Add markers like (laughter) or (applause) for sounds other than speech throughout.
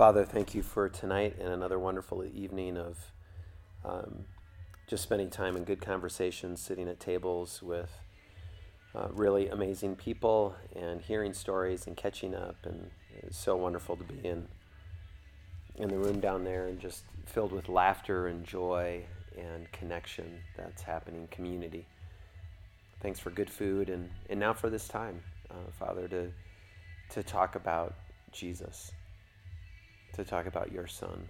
Father, thank you for tonight and another wonderful evening of um, just spending time in good conversations, sitting at tables with uh, really amazing people and hearing stories and catching up. And it's so wonderful to be in in the room down there and just filled with laughter and joy and connection that's happening, community. Thanks for good food and, and now for this time, uh, Father, to, to talk about Jesus, to talk about your Son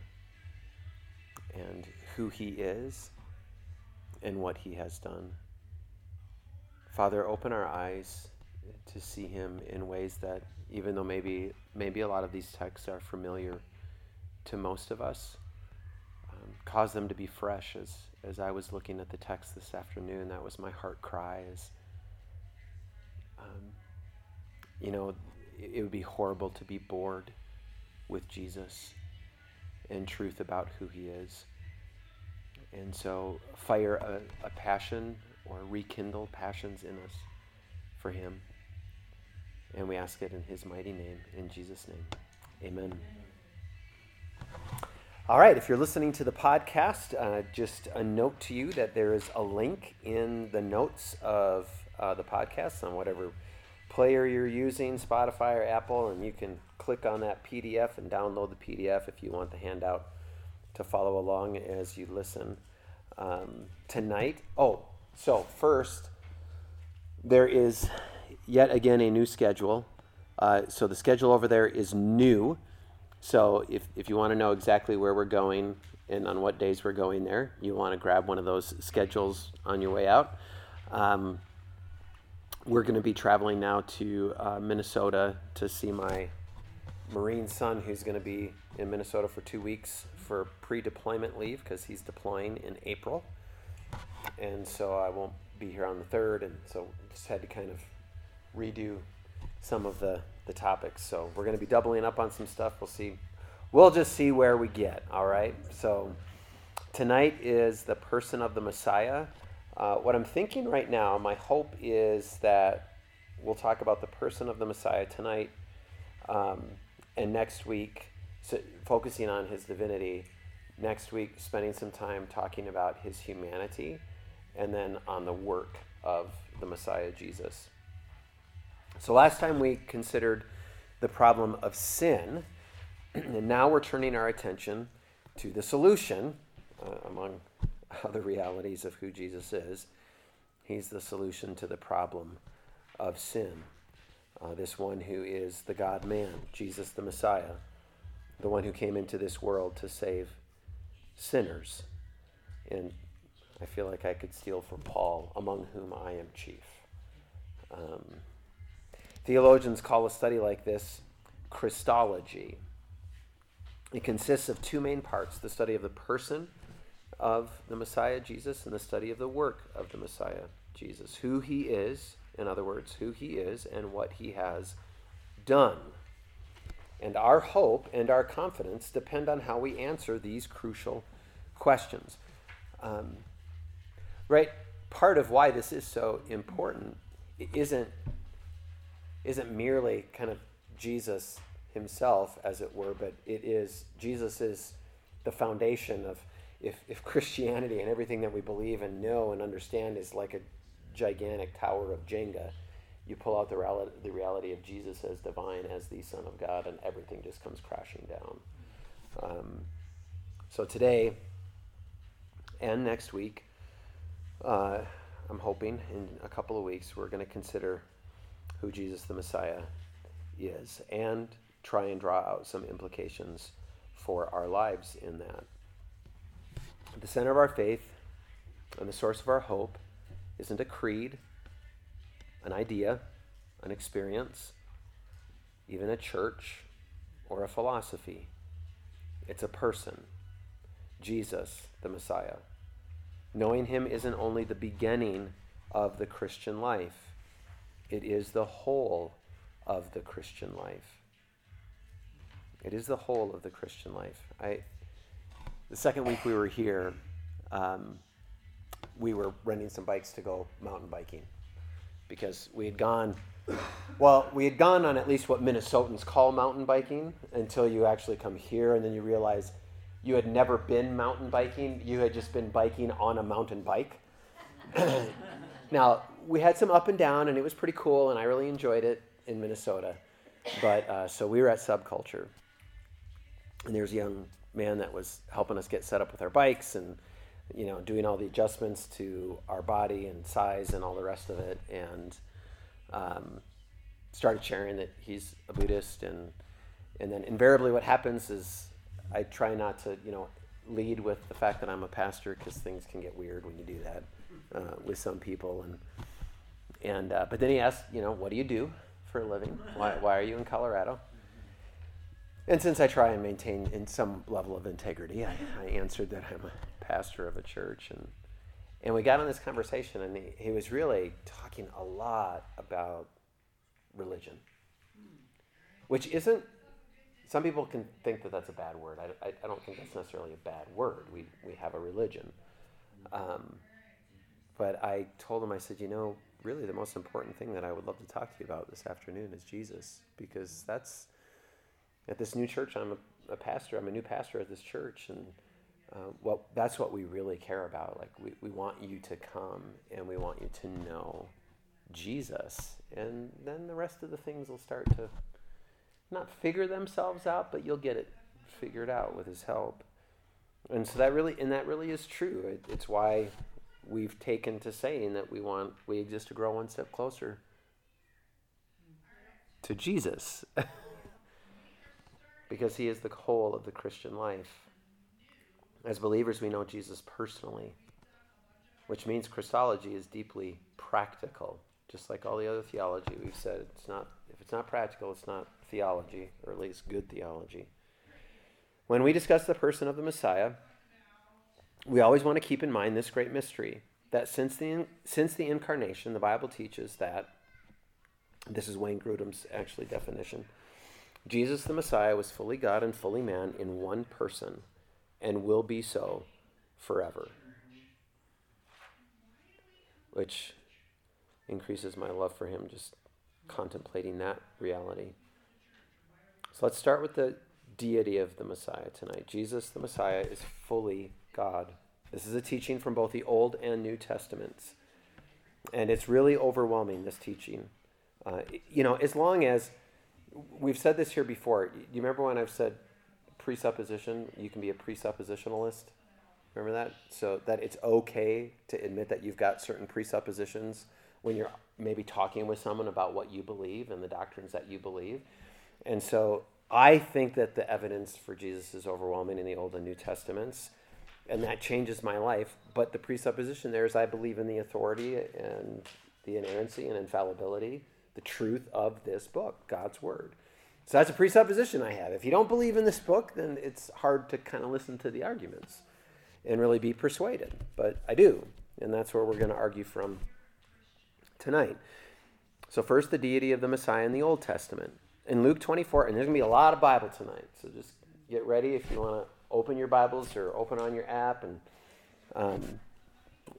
and who he is and what he has done. Father, open our eyes to see him in ways that, even though maybe, maybe a lot of these texts are familiar to most of us, um, cause them to be fresh. As, as I was looking at the text this afternoon, that was my heart cry is, um, you know, it, it would be horrible to be bored with Jesus and truth about who he is. And so fire a, a passion or rekindle passions in us for him. And we ask it in his mighty name, in Jesus' name. Amen. All right, if you're listening to the podcast, uh, just a note to you that there is a link in the notes of uh, the podcast on whatever player you're using, Spotify or Apple, and you can click on that PDF and download the PDF if you want the handout to follow along as you listen um, tonight. Oh, so first, there is yet again a new schedule. Uh, so the schedule over there is new. So if, if you want to know exactly where we're going and on what days we're going there, you want to grab one of those schedules on your way out. Um, we're going to be traveling now to uh, Minnesota to see my Marine son, who's going to be in Minnesota for two weeks for pre deployment leave because he's deploying in April. And so I won't be here on the 3rd. And so just had to kind of redo some of the, the topics. So we're going to be doubling up on some stuff. We'll see. We'll just see where we get. All right. So tonight is the person of the Messiah. Uh, what I'm thinking right now, my hope is that we'll talk about the person of the Messiah tonight. Um, and next week, so focusing on his divinity. Next week, spending some time talking about his humanity, and then on the work of the Messiah Jesus. So last time we considered the problem of sin, (clears throat) and now we're turning our attention to the solution, uh, among (laughs) other realities of who Jesus is. He's the solution to the problem of sin. Uh, this one who is the God man, Jesus the Messiah, the one who came into this world to save sinners. And I feel like I could steal from Paul, among whom I am chief. Um, theologians call a study like this Christology. It consists of two main parts the study of the person of the Messiah Jesus and the study of the work of the Messiah Jesus, who he is, in other words, who he is and what he has done. And our hope and our confidence depend on how we answer these crucial questions. Um, right? Part of why this is so important isn't, isn't merely kind of Jesus himself, as it were, but it is Jesus is the foundation of if, if (laughs) Christianity and everything that we believe and know and understand is like a gigantic tower of Jenga, you pull out the reality, the reality of Jesus as divine, as the Son of God, and everything just comes crashing down. Um, so today and next week, uh, I'm hoping in a couple of weeks, we're going to consider who Jesus the Messiah is and try and draw out some implications for our lives in that. The center of our faith and the source of our hope isn't a creed an idea, an experience, even a church or a philosophy. It's a person, Jesus, the Messiah. Knowing him isn't only the beginning of the Christian life, it is the whole of the Christian life. It is the whole of the Christian life. I, the second week we were here, um, we were renting some bikes to go mountain biking because we had gone Well, we had gone on at least what Minnesotans call mountain biking until you actually come here and then you realize you had never been mountain biking. You had just been biking on a mountain bike. (coughs) now, we had some up and down and it was pretty cool and I really enjoyed it in Minnesota. But uh, so we were at Subculture and there's a young man that was helping us get set up with our bikes and you know doing all the adjustments to our body and size and all the rest of it. And um, started sharing that he's a buddhist and and then invariably what happens is i try not to you know lead with the fact that i'm a pastor because things can get weird when you do that uh, with some people. And and uh, but then he asked you know what do you do for a living? Why, why are you in colorado and since I try and maintain in some level of integrity, I, I answered that I'm a pastor of a church. And, and we got on this conversation, and he, he was really talking a lot about religion, which isn't, some people can think that that's a bad word. I, I, I don't think that's necessarily a bad word. We, we have a religion. Um, but I told him, I said, you know, really the most important thing that I would love to talk to you about this afternoon is Jesus, because that's at this new church, I'm a, a pastor. I'm a new pastor at this church, and uh, well, that's what we really care about. Like we, we want you to come, and we want you to know Jesus, and then the rest of the things will start to not figure themselves out, but you'll get it figured out with His help. And so that really, and that really is true. It, it's why we've taken to saying that we want we exist to grow one step closer to Jesus. (laughs) because he is the whole of the Christian life. As believers, we know Jesus personally, which means Christology is deeply practical. Just like all the other theology, we've said it's not, if it's not practical, it's not theology, or at least good theology. When we discuss the person of the Messiah, we always want to keep in mind this great mystery that since the, since the incarnation, the Bible teaches that, this is Wayne Grudem's actually definition, Jesus the Messiah was fully God and fully man in one person and will be so forever. Which increases my love for him just contemplating that reality. So let's start with the deity of the Messiah tonight. Jesus the Messiah is fully God. This is a teaching from both the Old and New Testaments. And it's really overwhelming, this teaching. Uh, you know, as long as we've said this here before. Do you remember when I've said presupposition? You can be a presuppositionalist. Remember that? So that it's okay to admit that you've got certain presuppositions when you're maybe talking with someone about what you believe and the doctrines that you believe. And so I think that the evidence for Jesus is overwhelming in the Old and New Testaments, and that changes my life. But the presupposition there is I believe in the authority and the inerrancy and infallibility the truth of this book, God's Word. So that's a presupposition I have. If you don't believe in this book, then it's hard to kind of listen to the arguments and really be persuaded. But I do, and that's where we're going to argue from tonight. So, first, the deity of the Messiah in the Old Testament. In Luke 24, and there's going to be a lot of Bible tonight, so just get ready if you want to open your Bibles or open on your app. And um,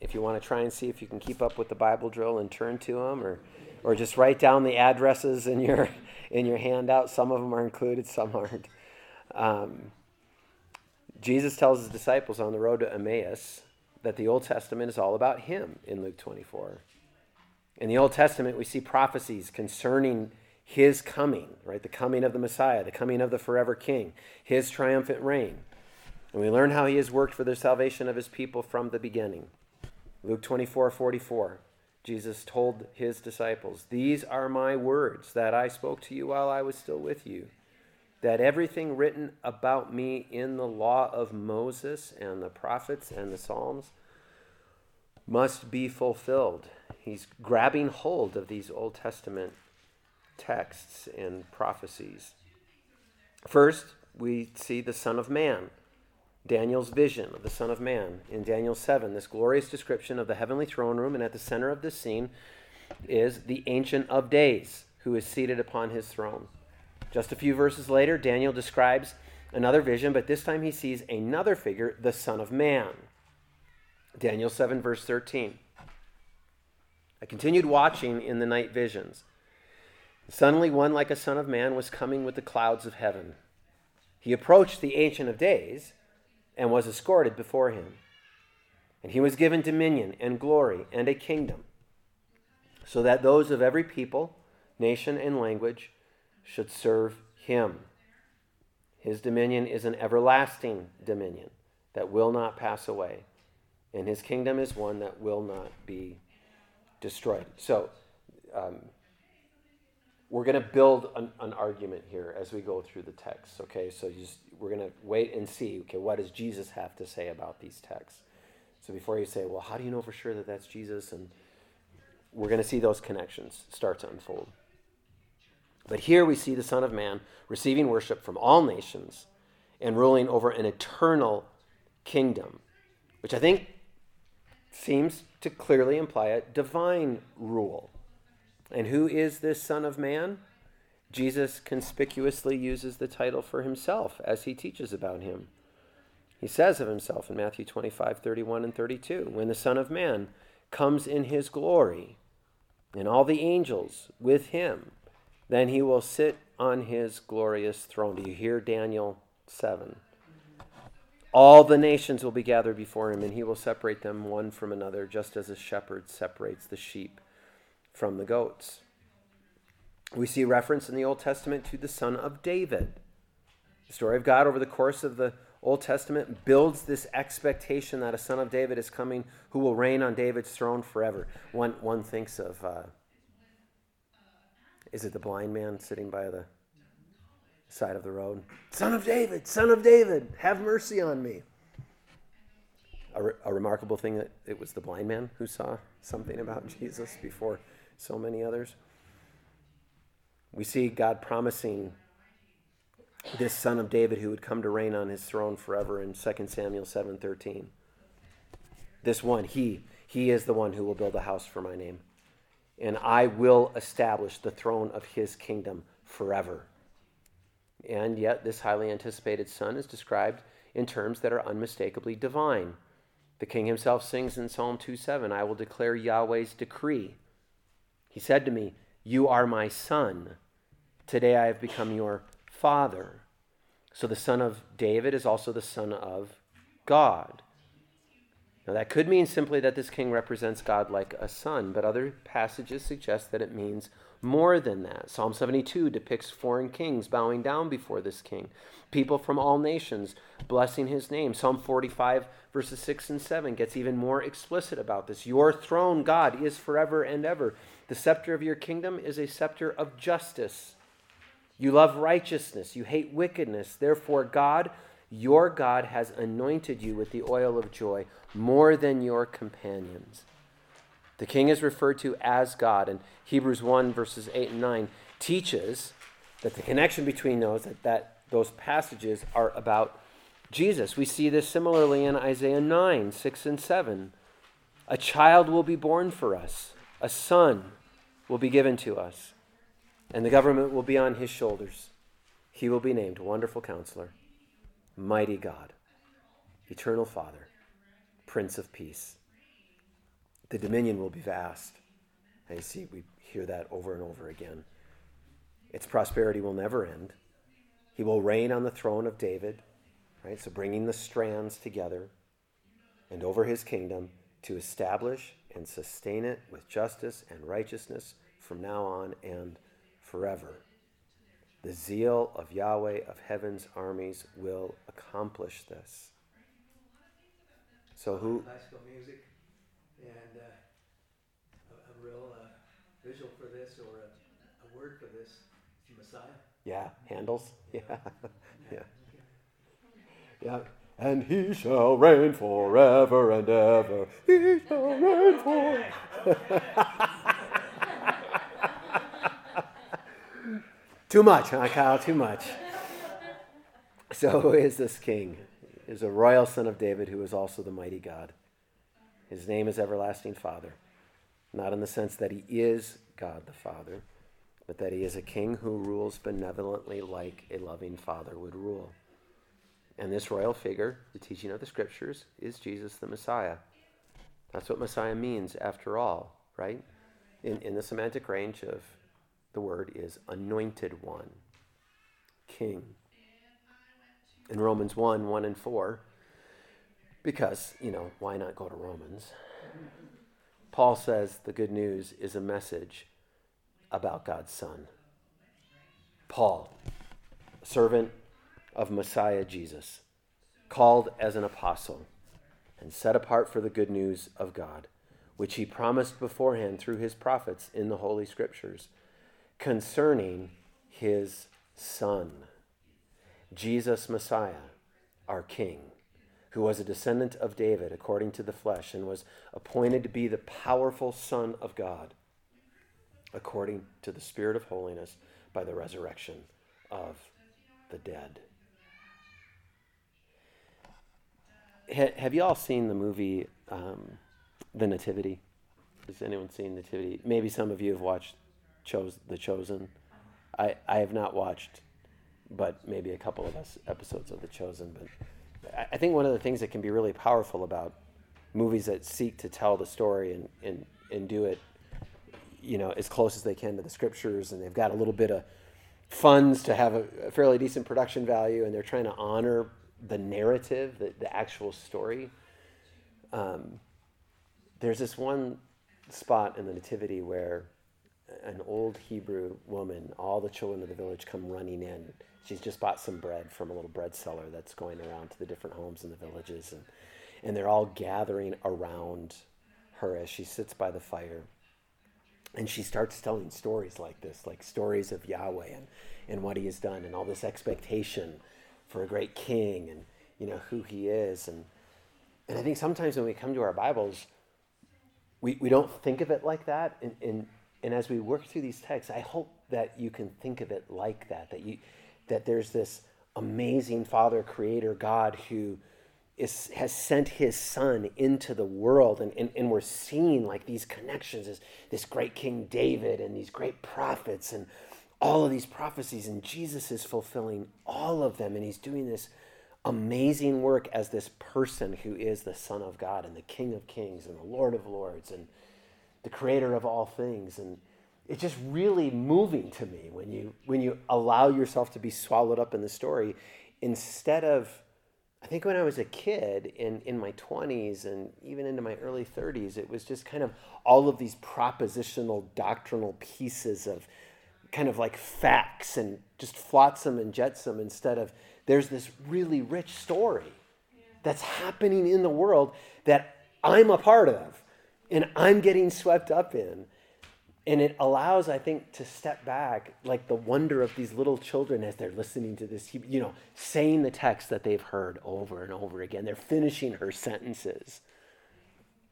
if you want to try and see if you can keep up with the Bible drill and turn to them, or or just write down the addresses in your (laughs) in your handout. Some of them are included, (laughs) some aren't. Um, Jesus tells his disciples on the road to Emmaus that the Old Testament is all about him in Luke 24. In the Old Testament, we see prophecies concerning his coming, right? The coming of the Messiah, the coming of the forever King, his triumphant reign. And we learn how he has worked for the salvation of his people from the beginning. Luke 24 44. Jesus told his disciples, These are my words that I spoke to you while I was still with you, that everything written about me in the law of Moses and the prophets and the Psalms must be fulfilled. He's grabbing hold of these Old Testament texts and prophecies. First, we see the Son of Man Daniel's vision of the Son of Man. In Daniel 7, this glorious description of the heavenly throne room, and at the center of this scene is the Ancient of Days, who is seated upon his throne. Just a few verses later, Daniel describes another vision, but this time he sees another figure, the Son of Man. Daniel 7, verse 13. I continued watching in the night visions. Suddenly, one like a son of man was coming with the clouds of heaven. He approached the Ancient of Days and was escorted before him. And he was given dominion and glory and a kingdom, so that those of every people, nation, and language should serve him. His dominion is an everlasting dominion that will not pass away, and his kingdom is one that will not be destroyed. So, um, we're going to build an, an, argument here as we go through the text. Okay, so just, we're going to wait and see. Okay, what does Jesus have to say about these texts? So before you say, well, how do you know for sure that that's Jesus? And we're going to see those connections start to unfold. But here we see the Son of Man receiving worship from all nations and ruling over an eternal kingdom, which I think seems to clearly imply a divine rule. And who is this Son of Man? Jesus conspicuously uses the title for himself as he teaches about him. He says of himself in Matthew 25, 31 and 32, when the Son of Man comes in his glory and all the angels with him, then he will sit on his glorious throne. Do you hear Daniel 7? All the nations will be gathered before him, and he will separate them one from another, just as a shepherd separates the sheep from the goats. We see reference in the Old Testament to the son of David. The story of God over the course of the Old Testament builds this expectation that a son of David is coming who will reign on David's throne forever. One, one thinks of, uh, is it the blind man sitting by the side of the road? Son of David, son of David, have mercy on me. A, re- a remarkable thing that it was the blind man who saw something about (laughs) Jesus before so many others. We see God promising this son of David who would come to reign on his throne forever in 2 Samuel 7:13. This one, he, he is the one who will build a house for my name. And I will establish the throne of his kingdom forever. And yet this highly anticipated son is described in terms that are unmistakably divine. The king himself sings in Psalm 2:7, I will declare Yahweh's decree. He said to me, You are my son. Today I have become your father. So the son of David is also the son of God. Now, that could mean simply that this king represents God like a son, but other passages suggest that it means more than that. Psalm 72 depicts foreign kings bowing down before this king, people from all nations blessing his name. Psalm 45, verses 6 and 7, gets even more explicit about this. Your throne, God, is forever and ever. The scepter of your kingdom is a scepter of justice. You love righteousness, you hate wickedness. Therefore, God, your God, has anointed you with the oil of joy more than your companions. The king is referred to as God, and Hebrews 1, verses 8 and 9 teaches that the connection between those, that, that those passages are about Jesus. We see this similarly in Isaiah 9, 6 and 7. A child will be born for us, a son will be given to us, and the government will be on his shoulders. He will be named Wonderful Counselor, Mighty God, Eternal Father, Prince of Peace. The dominion will be vast. And you see, we hear that over and over again. Its prosperity will never end. He will reign on the throne of David, right? So bringing the strands together and over his kingdom to establish and sustain it with justice and righteousness from now on and forever. The zeal of Yahweh of heaven's armies will accomplish this. So who? Classical music and uh, a, a, real uh, visual for this or a, a, word for this is Messiah. Yeah, Handel's. Yeah, yeah, (laughs) yeah. And he shall reign forever and ever. He shall reign forever. (laughs) Too much, huh, Kyle? Too much. (laughs) So, who is this king? Is a royal son of David who is also the mighty God. His name is Everlasting Father, not in the sense that he is God the Father, but that he is a king who rules benevolently like a loving father would rule. And this royal figure, the teaching of the scriptures, is Jesus the Messiah. That's what Messiah means, after all, right? In, in the semantic range of the word is anointed one, king. In Romans 1 1 and 4, because, you know, why not go to Romans? Paul says the good news is a message about God's Son. Paul, servant of Messiah Jesus, called as an apostle and set apart for the good news of God, which he promised beforehand through his prophets in the Holy Scriptures concerning his Son, Jesus Messiah, our King, who was a descendant of David according to the flesh and was appointed to be the powerful Son of God according to the Spirit of holiness by the resurrection of the dead. have you all seen the movie um, The Nativity? Has anyone seen Nativity? Maybe some of you have watched chose The Chosen. I, I have not watched, but maybe a couple of us episodes of The Chosen. But I, I think one of the things that can be really powerful about movies that seek to tell the story and, and, and do it, you know, as close as they can to the scriptures, and they've got a little bit of funds to have a, a fairly decent production value, and they're trying to honor the narrative, the, the actual story. Um, there's this one spot in the Nativity where an old Hebrew woman, all the children of the village come running in. She's just bought some bread from a little bread seller that's going around to the different homes in the villages. And, and they're all gathering around her as she sits by the fire. And she starts telling stories like this, like stories of Yahweh and, and what he has done and all this expectation for a great king and you know who he is. And, and I think sometimes when we come to our Bibles, we, we don't think of it like that. And and as we work through these texts, I hope that you can think of it like that, that you that there's this amazing Father, Creator, God who is, has sent his son into the world and, and, and we're seeing like these connections as this great King David and these great prophets and all of these prophecies and Jesus is fulfilling all of them and he's doing this amazing work as this person who is the Son of God and the King of Kings and the Lord of Lords and the creator of all things. And it's just really moving to me when you when you allow yourself to be swallowed up in the story instead of I think when I was a kid in, in my 20s and even into my early 30s, it was just kind of all of these propositional doctrinal pieces of kind of like facts and just flotsam and jetsam instead of there's this really rich story that's happening in the world that I'm a part of and I'm getting swept up in. And it allows, I think, to step back, like the wonder of these little children as they're listening to this, you know, saying the text that they've heard over and over again. They're finishing her sentences.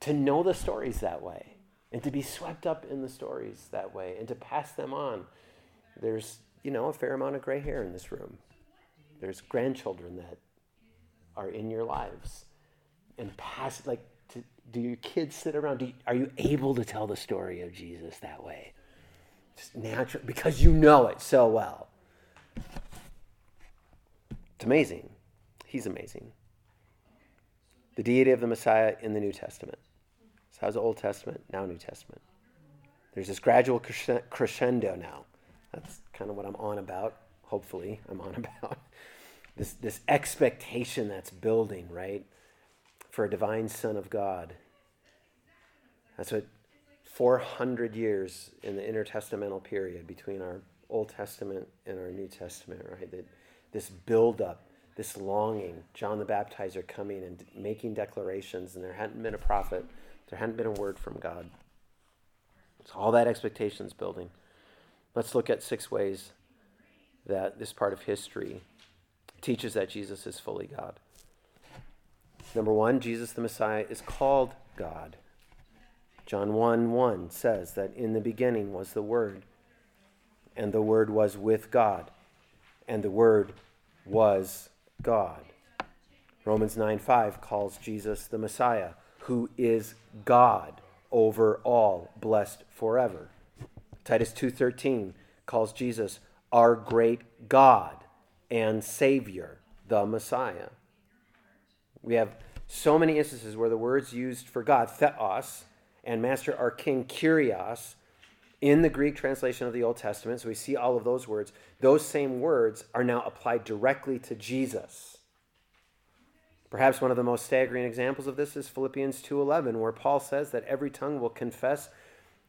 To know the stories that way and to be swept up in the stories that way and to pass them on. There's, you know, a fair amount of gray hair in this room. There's grandchildren that are in your lives and pass, like, do your kids sit around? You, are you able to tell the story of Jesus that way? Just natural, because you know it so well. It's amazing. He's amazing. The deity of the Messiah in the New Testament. So how's the Old Testament? Now New Testament. There's this gradual crescendo now. That's kind of what I'm on about. Hopefully, I'm on (laughs) about this this expectation that's building, right? For a divine Son of God. That's what 400 years in the intertestamental period between our Old Testament and our New Testament, right? That this buildup, this longing, John the Baptizer coming and making declarations, and there hadn't been a prophet, there hadn't been a word from God. So all that expectation is building. Let's look at six ways that this part of history teaches that Jesus is fully God. Number one, Jesus the Messiah is called God. John 1 1 says that in the beginning was the Word, and the Word was with God, and the Word was God. Romans 9 5 calls Jesus the Messiah, who is God over all, blessed forever. Titus 2:13 calls Jesus our great God and Savior, the Messiah. We have so many instances where the words used for God, theos, and Master our King, Kyrios, in the Greek translation of the Old Testament, so we see all of those words, those same words are now applied directly to Jesus. Perhaps one of the most staggering examples of this is Philippians 2:11 where Paul says that every tongue will confess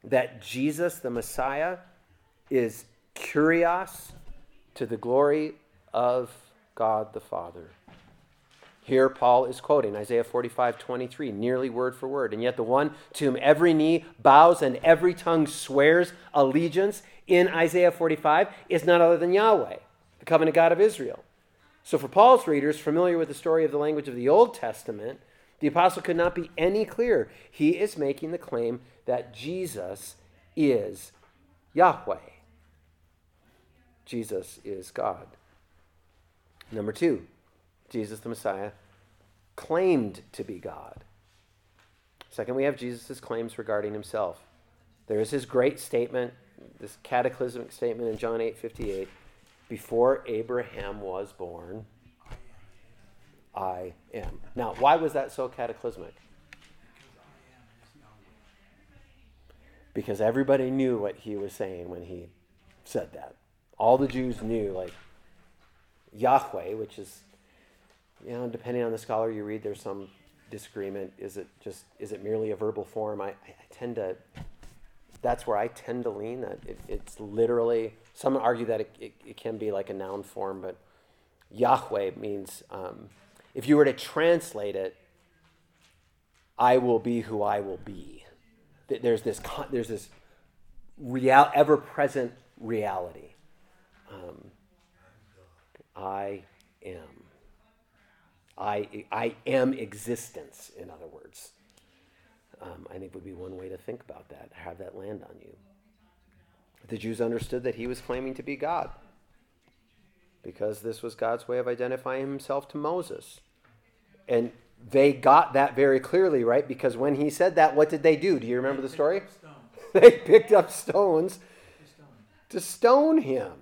that Jesus the Messiah is kurios to the glory of God the Father. Here, Paul is quoting Isaiah 45 23, nearly word for word. And yet, the one to whom every knee bows and every tongue swears allegiance in Isaiah 45 is none other than Yahweh, the covenant God of Israel. So, for Paul's readers familiar with the story of the language of the Old Testament, the apostle could not be any clearer. He is making the claim that Jesus is Yahweh. Jesus is God. Number two, Jesus the Messiah claimed to be God. Second, we have Jesus' claims regarding himself. There is his great statement, this cataclysmic statement in John 8 58. Before Abraham was born, I am. Now, why was that so cataclysmic? Because everybody knew what he was saying when he said that. All the Jews knew, like, Yahweh, which is you know, depending on the scholar you read, there's some disagreement. Is it just is it merely a verbal form? I, I tend to that's where I tend to lean that it, it's literally. Some argue that it, it, it, can be like a noun form, but Yahweh means um, if you were to translate it, I will be who I will be. There's this there's this real ever present reality. Um, I am. I, I am existence, in other words. Um, I think would be one way to think about that, have that land on you. The Jews understood that he was claiming to be God because this was God's way of identifying himself to Moses. And they got that very clearly, right? Because when he said that, what did they do? Do you remember the story? (laughs) they picked up stones to stone him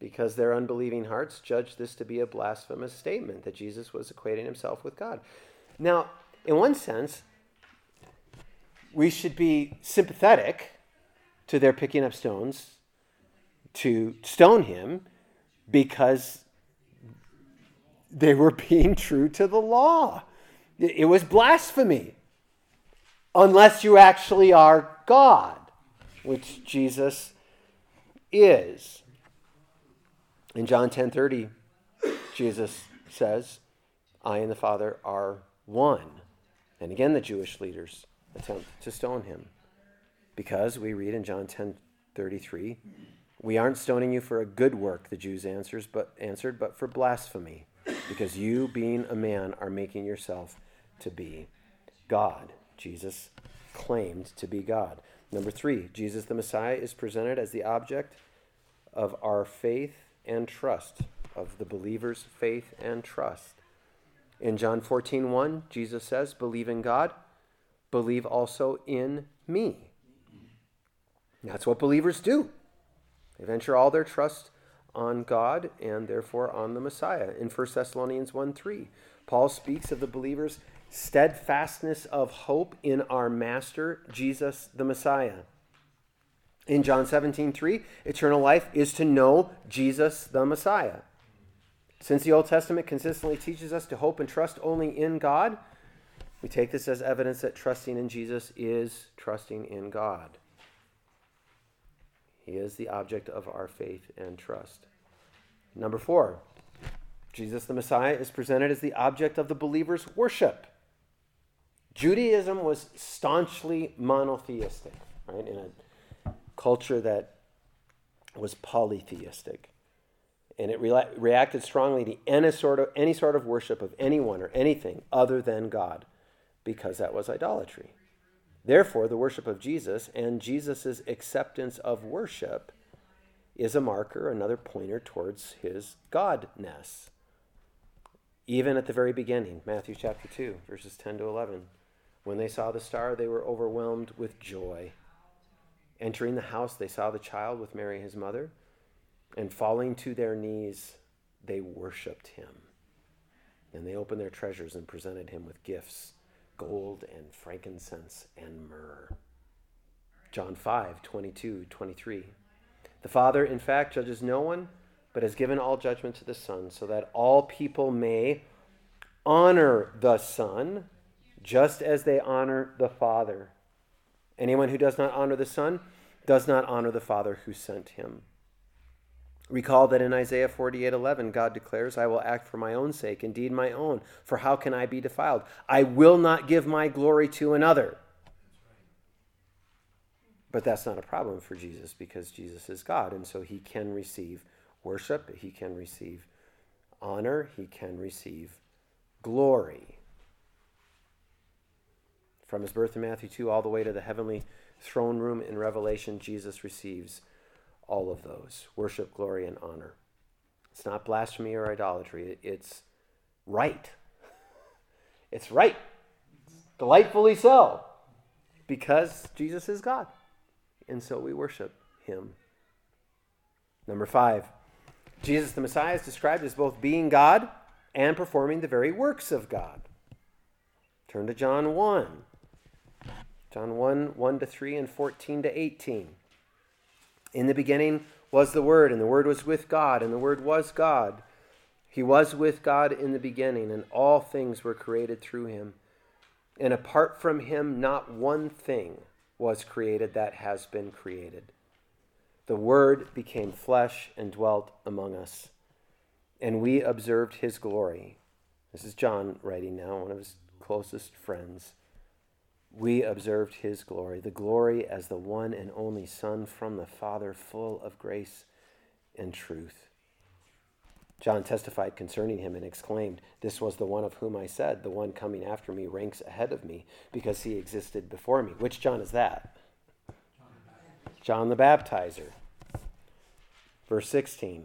because their unbelieving hearts judged this to be a blasphemous statement that Jesus was equating himself with God. Now, in one sense, we should be sympathetic to their picking up stones to stone him because they were (laughs) being true to the law. It was blasphemy unless you actually are God, which Jesus is. In John 10:30, Jesus says, "I and the Father are one." And again the Jewish leaders attempt to stone him. Because we read in John 10:33, "We aren't stoning you for a good work," the Jews answers, but answered, "but for blasphemy, because you being a man are making yourself to be God." Jesus claimed to be God. Number 3, Jesus the Messiah is presented as the object of our faith and trust, of the believer's faith and trust. In John 14, 1, Jesus says, Believe in God, believe also in me. That's what believers do. They venture all their trust on God and therefore on the Messiah. In 1 Thessalonians 1 3, Paul speaks of the believer's steadfastness of hope in our Master, Jesus the Messiah. In John 17, 3, eternal life is to know Jesus the Messiah. Since the Old Testament consistently teaches us to hope and trust only in God, we take this as evidence that trusting in Jesus is trusting in God. He is the object of our faith and trust. Number four, Jesus the Messiah is presented as the object of the believer's worship. Judaism was staunchly monotheistic, right? In a culture that was polytheistic. And it re- reacted strongly to any sort, of, any sort of worship of anyone or anything other than God, because that was idolatry. Therefore, the worship of Jesus and Jesus' acceptance of worship is a marker, another pointer towards his godness. Even at the very beginning, Matthew chapter 2, verses 10 to 11. When they saw the star, they were overwhelmed with joy. Entering the house, they saw the child with Mary, his mother, and falling to their knees, they worshiped him. And they opened their treasures and presented him with gifts gold and frankincense and myrrh. John 5, 22, 23. The Father, in fact, judges no one, but has given all judgment to the Son, so that all people may honor the Son just as they honor the Father. Anyone who does not honor the Son does not honor the Father who sent him. Recall that in Isaiah 48:11 God declares, "I will act for my own sake, indeed my own, for how can I be defiled? I will not give my glory to another." But that's not a problem for Jesus because Jesus is God, and so he can receive worship, he can receive honor, he can receive glory. From his birth in Matthew 2 all the way to the heavenly throne room in Revelation, Jesus receives all of those worship, glory, and honor. It's not blasphemy or idolatry, it's right. (laughs) It's right. Delightfully so. Because Jesus is God. And so we worship him. Number five, Jesus the Messiah is described as both being God and performing the very works of God. Turn to John 1. John 1 1 to 3 and 14 to 18. In the beginning was the Word, and the Word was with God, and the Word was God. He was with God in the beginning, and all things were created through him. And apart from him, not one thing was created that has been created. The Word became flesh and dwelt among us, and we observed his glory. This is John writing now, one of his closest friends we observed his glory, the glory as the one and only Son from the Father, full of grace and truth. John testified concerning him and exclaimed, This was the one of whom I said, The one coming after me ranks ahead of me because he existed before me. Which John is that? John the Baptizer. Verse 16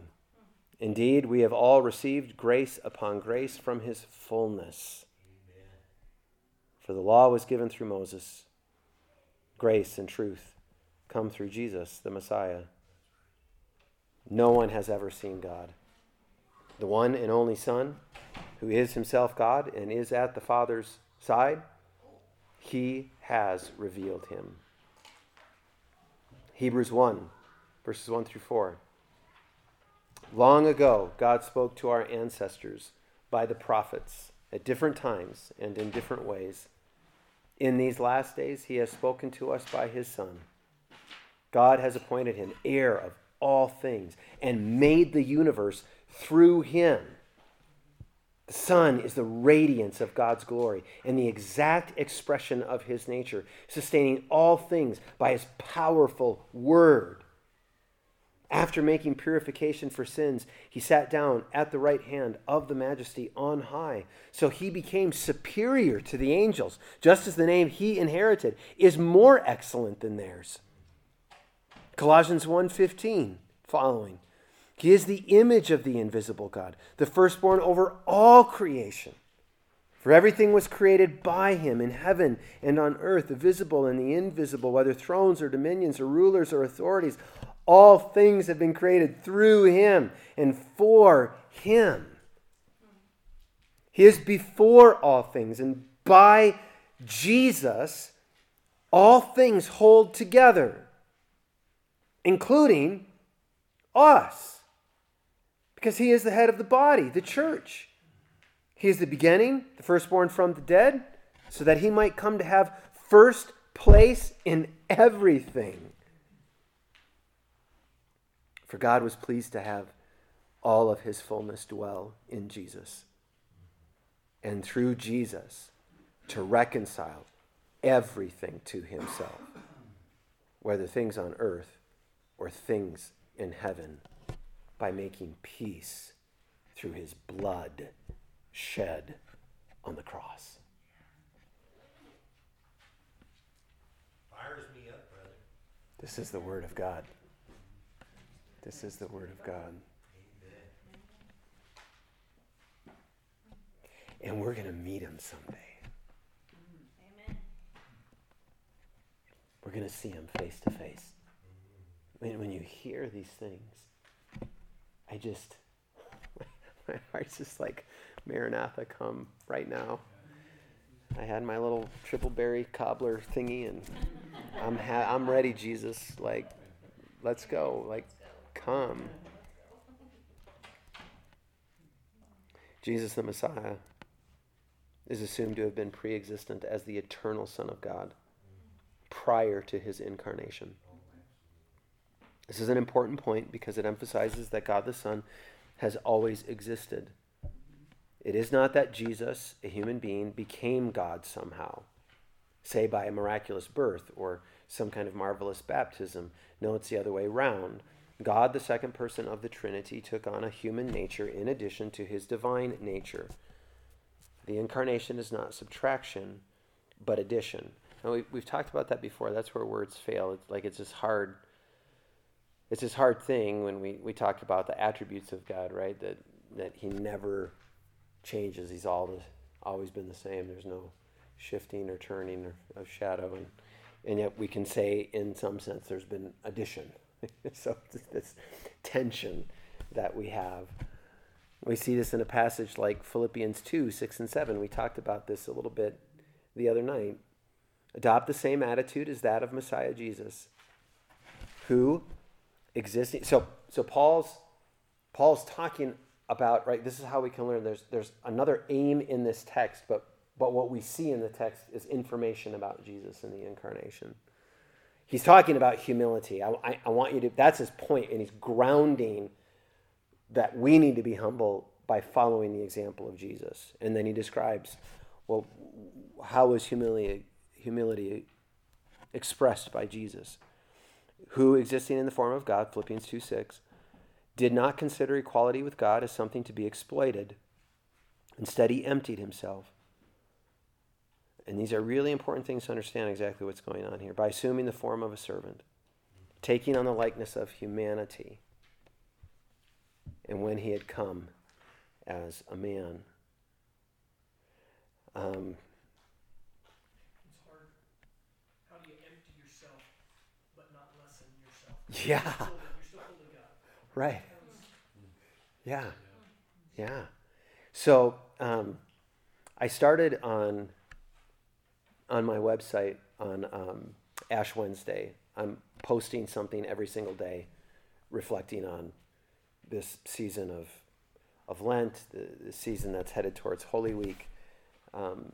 Indeed, we have all received grace upon grace from his fullness. For the law was given through Moses, grace and truth come through Jesus, the Messiah. No one has ever seen God. The one and only Son, who is himself God and is at the Father's side, he has revealed him. Hebrews 1, verses 1 through 4. Long ago, God spoke to our ancestors by the prophets at different times and in different ways. In these last days, he has spoken to us by his Son. God has appointed him heir of all things and made the universe through him. The Son is the radiance of God's glory and the exact expression of his nature, sustaining all things by his powerful word. After making purification for sins, he sat down at the right hand of the majesty on high. So he became superior to the angels, just as the name he inherited is more excellent than theirs. Colossians 1:15 following. He is the image of the invisible God, the firstborn over all creation. For everything was created by him in heaven and on earth, the visible and the invisible, whether thrones or dominions or rulers or authorities. All things have been created through him and for him. He is before all things, and by Jesus, all things hold together, including us, because he is the head of the body, the church. He is the beginning, the firstborn from the dead, so that he might come to have first place in everything. For God was pleased to have all of his fullness dwell in Jesus. And through Jesus, to reconcile everything to himself, whether things on earth or things in heaven, by making peace through his blood shed on the cross. Fires me up, brother. This is the Word of God. This is the Word of God. And we're going to meet Him someday. Amen. We're going to see Him face to face. When, when you hear these things, I just, (laughs) my heart's just like, Maranatha, come right now. I had my little triple berry cobbler thingy and I'm ha- I'm ready, Jesus. Like, let's go. Like, come. Jesus the Messiah is assumed to have been pre existent as the eternal Son of God prior to his incarnation. This is an important point because it emphasizes that God the Son has always existed. It is not that Jesus, a human being, became God somehow, say by a miraculous birth or some kind of marvelous baptism. No, it's the other way around. God, the second person of the Trinity, took on a human nature in addition to his divine nature. The incarnation is not subtraction, but addition. And we, we've talked about that before. That's where words fail. It's like it's this hard, it's this hard thing when we, we talk about the attributes of God, right? That that He never changes. He's all always been the same. There's no shifting or turning or, of shadow, and and yet we can say, in some sense, there's been addition. (laughs) so this tension that we have. We see this in a passage like Philippians 2 6 and 7. We talked about this a little bit the other night. Adopt the same attitude as that of Messiah Jesus, who existing. So, so Paul's, Paul's talking about, right, this is how we can learn. There's, there's another aim in this text, but, but what we see in the text is information about Jesus and the incarnation. He's talking about humility. I, I, I want you to, that's his point, and he's grounding that we need to be humble by following the example of Jesus. And then he describes, well, how is humility, humility expressed by Jesus? Who, existing in the form of God, Philippians 2 6, did not consider equality with God as something to be exploited. Instead, he emptied himself. And these are really important things to understand exactly what's going on here. By assuming the form of a servant, taking on the likeness of humanity and when he had come as a man. Um, It's hard. How do you empty yourself but not lessen yourself? yeah, You're still, you're still right. Yeah, yeah. So um, I started on on my website on um, Ash Wednesday. I'm posting something every single day, reflecting on this season of of Lent, the, the season that's headed towards Holy Week. Um,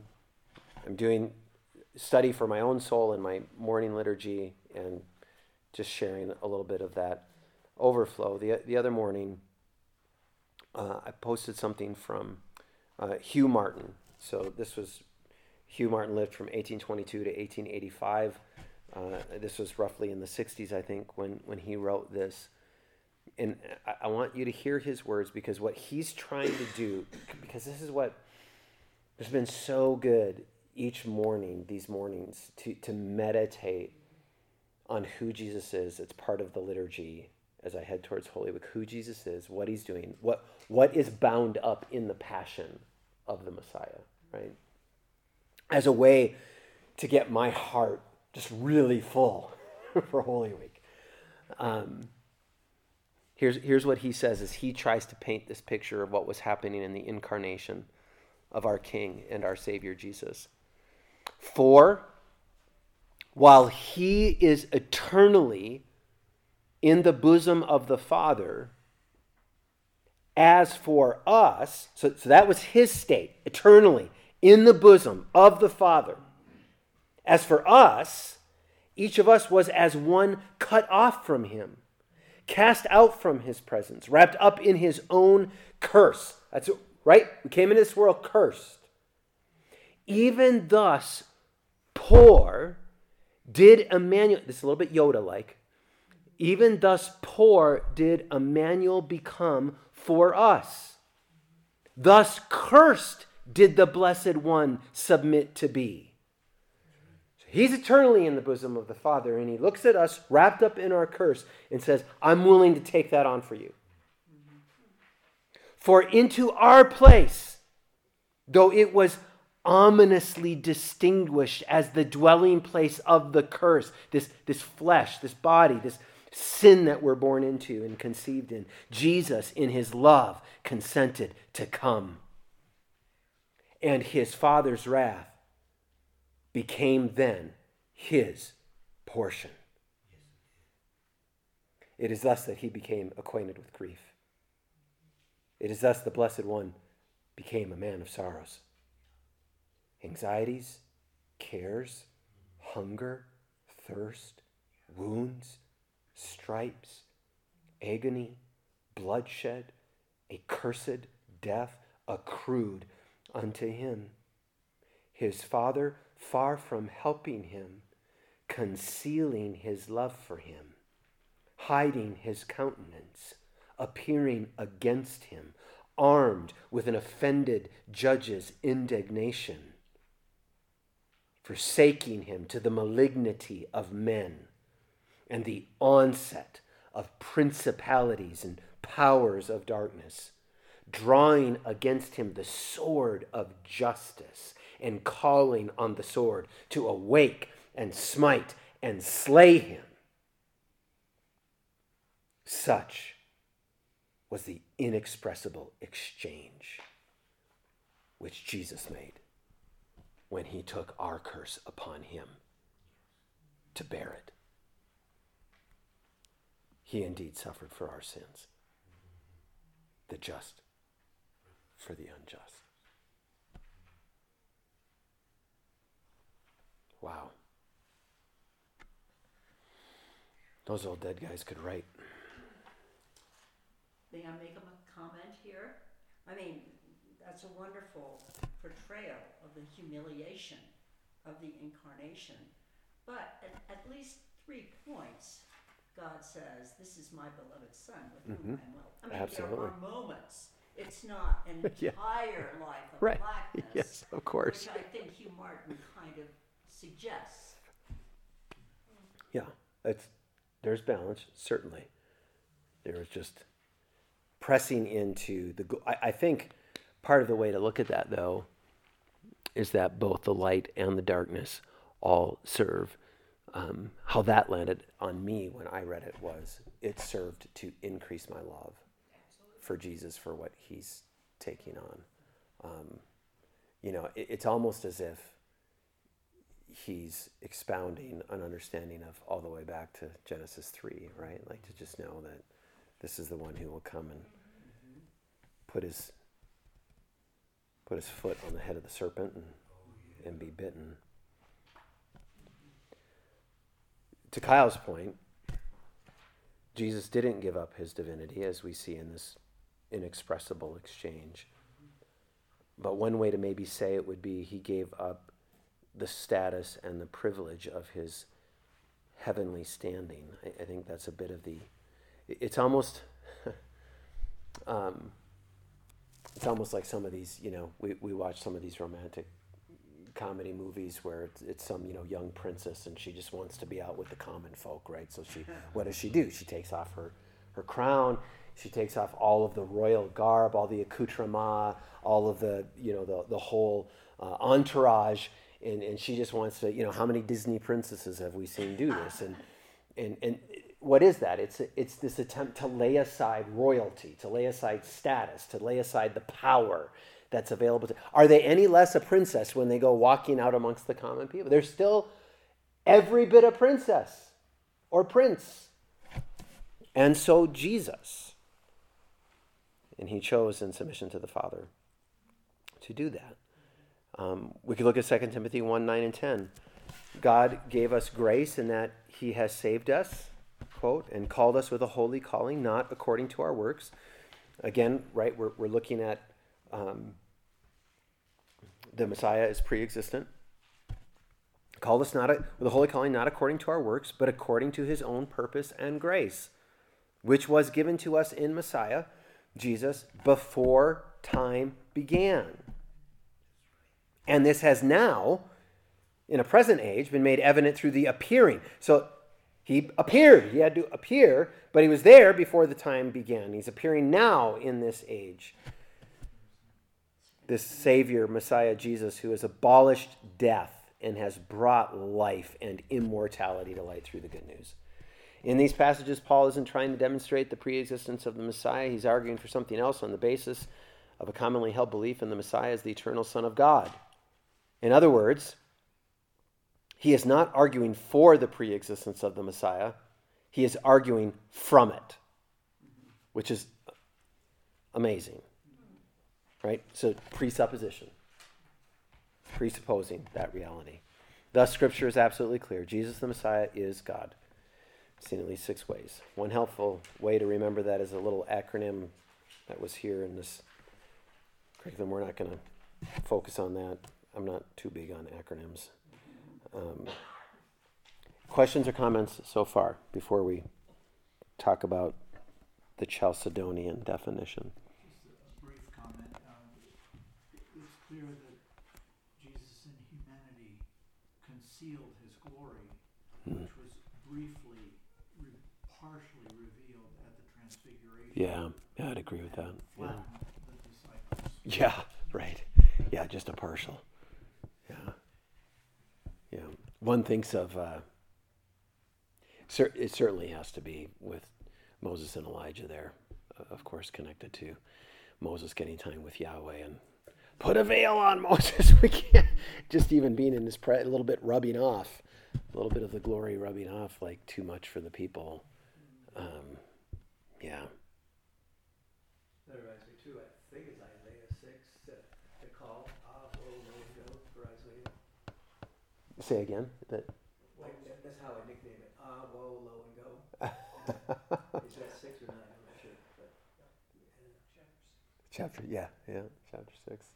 I'm doing study for my own soul in my morning liturgy and just sharing a little bit of that overflow. The, the other morning, uh, I posted something from uh, Hugh Martin. So this was Hugh Martin lived from 1822 to 1885. Uh, this was roughly in the 60s, I think, when, when he wrote this and I, I want you to hear his words because what he's trying to do, because this is what has been so good each morning, these mornings, to, to meditate on who Jesus is. It's part of the liturgy as I head towards Holy Week, who Jesus is, what he's doing, what, what is bound up in the passion of the Messiah, right? As a way to get my heart just really full (laughs) for Holy Week. Um, Here's, here's what he says as he tries to paint this picture of what was happening in the incarnation of our King and our Savior Jesus. For while he is eternally in the bosom of the Father, as for us, so, so that was his state, eternally in the bosom of the Father. As for us, each of us was as one cut off from him cast out from his presence, wrapped up in his own curse. That's right. We came into this world cursed. Even thus, poor did Emmanuel, this is a little bit Yoda like, even thus poor did Emmanuel become for us. Thus cursed did the Blessed One submit to be. He's eternally in the bosom of the Father, and he looks at us wrapped up in our curse and says, I'm willing to take that on for you. For into our place, though it was ominously distinguished as the dwelling place of the curse, this, this flesh, this body, this sin that we're born into and conceived in, Jesus, in his love, consented to come. And his Father's wrath became then his portion. It is thus that he became acquainted with grief. It is thus the Blessed One became a man of sorrows. Anxieties, cares, hunger, thirst, wounds, stripes, agony, bloodshed, a cursed death accrued unto him. His father, far from helping him, concealing his love for him, hiding his countenance, appearing against him, armed with an offended judge's indignation, forsaking him to the malignity of men and the onset of principalities and powers of darkness, drawing against him the sword of justice and calling on the sword to awake and smite and slay him. Such was the inexpressible exchange which Jesus made when he took our curse upon him to bear it. He indeed suffered for our sins, the just for the unjust. Wow. Those old dead guys could write. May I make a comment here? I mean, that's a wonderful portrayal of the humiliation of the incarnation. But at, at least three points, God says, This is my beloved Son with whom I am well. I mean, Mm-hmm. Absolutely. there are moments. It's not an (laughs) Yeah. entire life of Right. blackness. Yes, of course. Which I think Hugh Martin kind of suggests. Yeah, it's there's balance certainly. There's just pressing into the. I, I think part of the way to look at that though is that both the light and the darkness all serve. Um, how that landed on me when I read it was it served to increase my love for Jesus for what He's taking on. Um, you know, it, it's almost as if he's expounding an understanding of all the way back to Genesis 3, right? Like to just know that this is the one who will come and put his put his foot on the head of the serpent and, and be bitten. To Kyle's point, Jesus didn't give up his divinity as we see in this inexpressible exchange. But one way to maybe say it would be he gave up the status and the privilege of his heavenly standing. I, I think that's a bit of the. It's almost. (laughs) um, it's almost like some of these, you know, we, we watch some of these romantic comedy movies where it's, it's some, you know, young princess and she just wants to be out with the common folk, right? So she, what does she do? She takes off her, her crown, she takes off all of the royal garb, all the accoutrement, all of the, you know, the, the whole uh, entourage, and, and she just wants to, you know, how many Disney princesses have we seen do this? And, and, and what is that? It's, it's this attempt to lay aside royalty, to lay aside status, to lay aside the power that's available to. Are they any less a princess when they go walking out amongst the common people? They're still every bit a princess or prince. And so Jesus. And he chose in submission to the Father to do that. Um, we could look at 2 Timothy 1 9 and 10. God gave us grace in that he has saved us, quote, and called us with a holy calling, not according to our works. Again, right, we're, we're looking at um, the Messiah is pre existent. Called us not a, with a holy calling, not according to our works, but according to his own purpose and grace, which was given to us in Messiah, Jesus, before time began. And this has now, in a present age, been made evident through the appearing. So he appeared. He had to appear, but he was there before the time began. He's appearing now in this age. This Savior, Messiah Jesus, who has abolished death and has brought life and immortality to light through the good news. In these passages, Paul isn't trying to demonstrate the pre existence of the Messiah. He's arguing for something else on the basis of a commonly held belief in the Messiah as the eternal Son of God. In other words, he is not arguing for the pre existence of the Messiah, he is arguing from it, which is amazing. Right? So, presupposition, presupposing that reality. Thus, Scripture is absolutely clear Jesus the Messiah is God. Seen at least six ways. One helpful way to remember that is a little acronym that was here in this curriculum. We're not going to focus on that. I'm not too big on acronyms. Um, questions or comments so far before we talk about the Chalcedonian definition? Just a brief comment. It's clear that Jesus in humanity concealed his glory, Hmm. which was briefly, re- partially revealed at the Transfiguration. Yeah, yeah, I'd agree with that. Yeah, yeah, (laughs) right. Yeah, just a partial. Yeah, yeah. One thinks of. Uh, cer- it certainly has to be with Moses and Elijah there, uh, of course, connected to Moses getting time with Yahweh and put a veil on (laughs) Moses. we can't just even being in this pre- a little bit rubbing off, a little bit of the glory rubbing off, like too much for the people. Um, yeah. That reminds me too, I think it's Isaiah six, the, the call, ah, wo, lo, go, for Isaiah. Say again. That. Like, that's how I nickname it, ah, wo, low, and go. (laughs) Is that six or nine, I'm not sure, but. uh, Chapter, yeah, yeah, chapter six.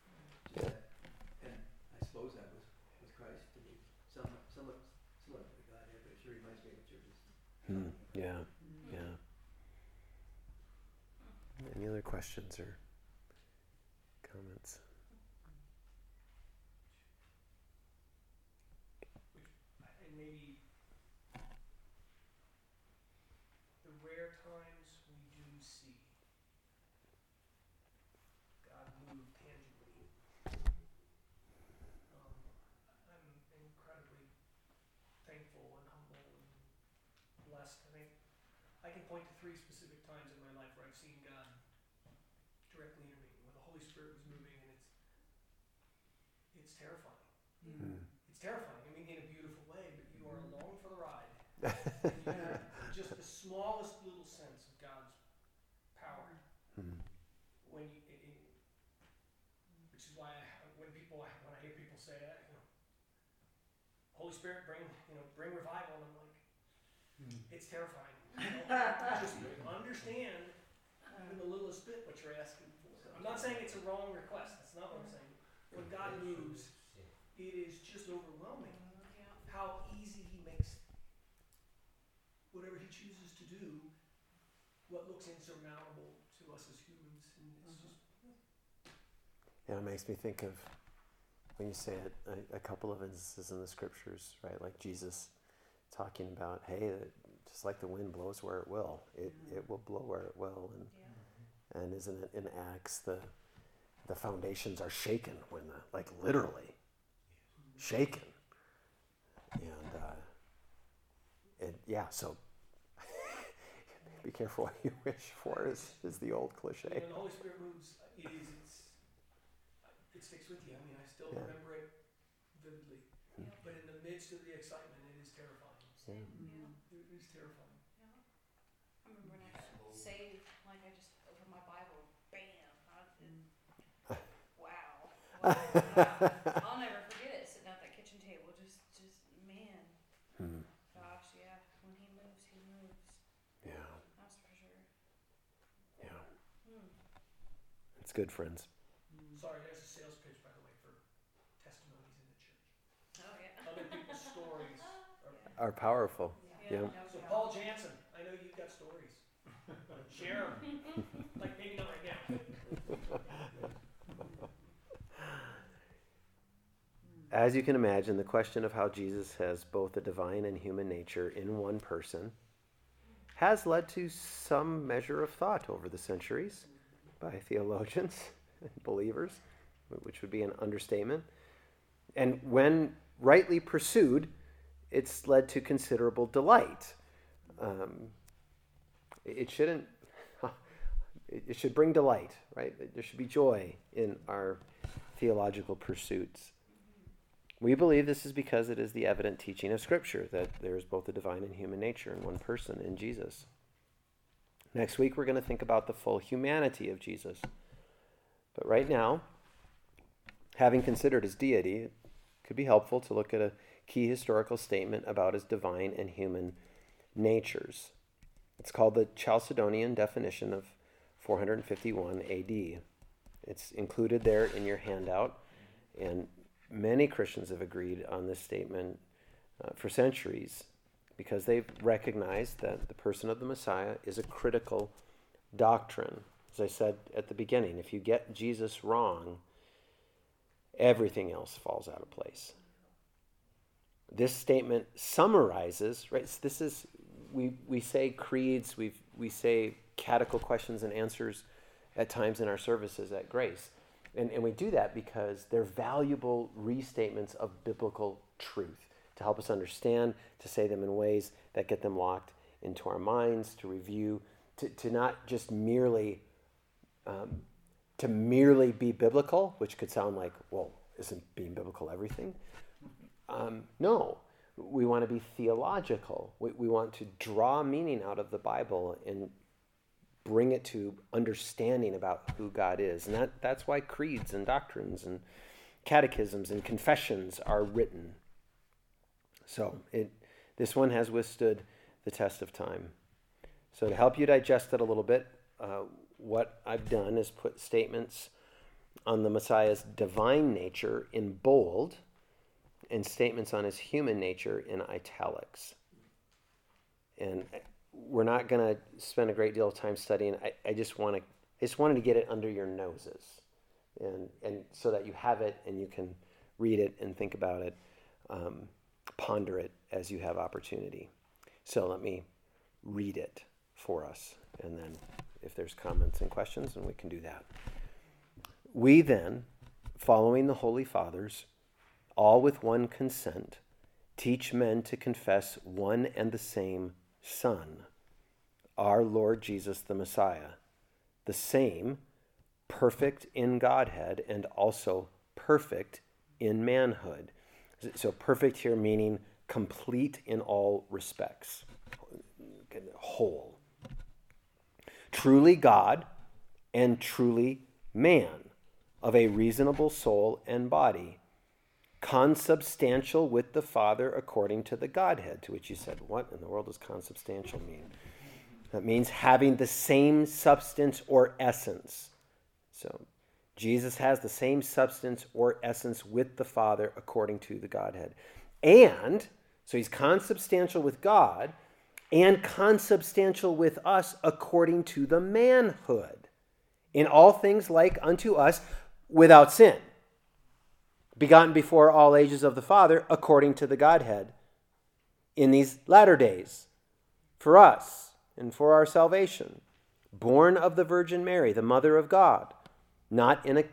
just that- And I suppose that was, was Christ to me, somewhat, somewhat, somewhat of the Godhead, but it sure reminds me of churches. Hmm, yeah, yeah. Any other questions or comments? and maybe the rare times we do see God move tangibly. Um, I'm incredibly thankful and humble and blessed. I think I can point to three specific times in my life where I've seen God directly intervene, where the Holy Spirit was moving, and it's it's terrifying Hmm. it's terrifying. I mean, in a beautiful way, but you are along for the ride. (laughs) and you have just the smallest little sense of God's power Hmm. when you, it, it, which is why I, when people when I hear people say, you know, Holy Spirit, bring you know, bring revival, and I'm like, it's terrifying. (laughs) You know? just understand even the littlest bit what you're asking for. I'm not saying it's a wrong request. That's not what I'm saying. When God moves, it is just overwhelming how easy he makes whatever he chooses to do what looks insurmountable to us as humans and it's just Yeah, it makes me think of when you say it, a, a couple of instances in the scriptures, right? Like Jesus talking about, hey, uh, just like the wind blows where it will, it, it will blow where it will. And, and isn't it in Acts, the, the foundations are shaken when the, like literally shaken. And, uh, and yeah, so (laughs) be careful what you wish for is, is the old cliche. when the Holy Spirit moves it is it's it sticks with you I mean I still Yeah. remember it vividly but in the midst of the excitement it is terrifying Yeah. it is terrifying yeah. I remember when I got saved, like I just opened my Bible, bam, I, it, wow. wow. I'll never forget it, sitting at that kitchen table, just, just, man, Hmm. gosh, yeah, when he moves, he moves, Yeah, that's for sure. yeah. Hmm. It's good, friends. sorry there's a sales pitch by the way for testimonies in the church Oh, yeah. (laughs) other people's stories (laughs) Are are, powerful. Yeah. no so. Paul Jansen I know you've got stories (laughs) Share them. like maybe not right now As you can imagine, the question of how Jesus has both a divine and human nature in one person has led to some measure of thought over the centuries by theologians (laughs) and believers, which would be an understatement. And when rightly pursued, it's led to considerable delight. Um, it shouldn't, (laughs) it should bring delight, right? There should be joy in our theological pursuits. We believe this is because it is the evident teaching of Scripture that there is both a divine and human nature in one person, in Jesus. Next week, we're going to think about the full humanity of Jesus. But right now, having considered his deity, it could be helpful to look at a key historical statement about his divine and human natures. It's called the Chalcedonian definition of 451 AD. It's included there in your handout, and many Christians have agreed on this statement uh, for centuries because they've recognized that the person of the Messiah is a critical doctrine. As I said at the beginning, if you get Jesus wrong, everything else falls out of place. This statement summarizes, right? So this is we we say creeds, we we say catechetical questions and answers at times in our services at Grace. And, and we do that because they're valuable restatements of biblical truth to help us understand, to say them in ways that get them locked into our minds, to review, to, to not just merely um, to merely be biblical, which could sound like, well, isn't being biblical everything? Um, no, we want to be theological. We, we want to draw meaning out of the Bible and bring it to understanding about who God is. And that, that's why creeds and doctrines and catechisms and confessions are written. So it, this one has withstood the test of time. So to help you digest it a little bit, uh, what I've done is put statements on the Messiah's divine nature in bold and statements on his human nature in italics. And we're not going to spend a great deal of time studying. I, I just want to, I just wanted to get it under your noses, and and so that you have it and you can read it and think about it, um, ponder it as you have opportunity. So let me read it for us, and then if there's comments and questions, then we can do that. We then, following the Holy Fathers, all with one consent, teach men to confess one and the same Son, our Lord Jesus the Messiah, the same, perfect in Godhead and also perfect in manhood. So, perfect here meaning complete in all respects, whole. Truly God and truly man, of a reasonable soul and body consubstantial with the Father according to the Godhead. To which you said, What in the world does consubstantial mean? That means having the same substance or essence. So Jesus has the same substance or essence with the Father according to the Godhead. And, so he's consubstantial with God and consubstantial with us according to the manhood. In all things like unto us without sin begotten before all ages of the Father, according to the Godhead, in these latter days, for us and for our salvation, born of the Virgin Mary, the Mother of God, not in a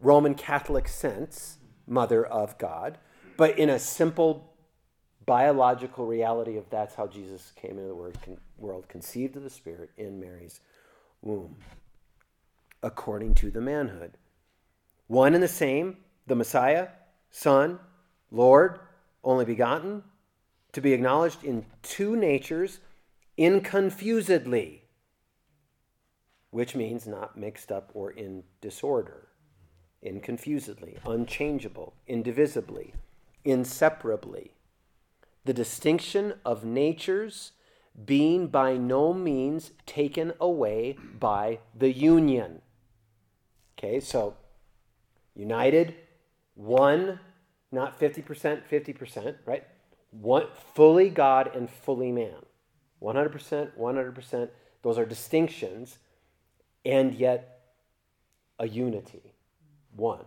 Roman Catholic sense, Mother of God, but in a simple biological reality of that's how Jesus came into the world, conceived of the Spirit in Mary's womb, according to the manhood. One and the same the Messiah, Son, Lord, only begotten, to be acknowledged in two natures inconfusedly, which means not mixed up or in disorder, inconfusedly, unchangeable, indivisibly, inseparably. The distinction of natures being by no means taken away by the union. Okay, so united, one, not 50%, 50%, right? One, fully God and fully man. 100%, 100%. Those are distinctions, and yet a unity. One.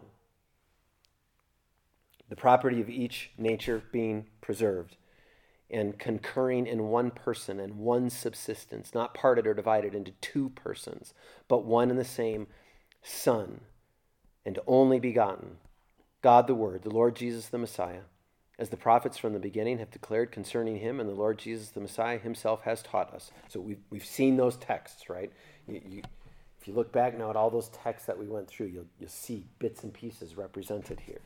The property of each nature being preserved and concurring in one person and one subsistence, not parted or divided into two persons, but one and the same Son and only begotten God the Word, the Lord Jesus the Messiah, as the prophets from the beginning have declared concerning him, and the Lord Jesus the Messiah himself has taught us. So we've, we've seen those texts, right? You, you, if you look back now at all those texts that we went through, you'll, you'll see bits and pieces represented here.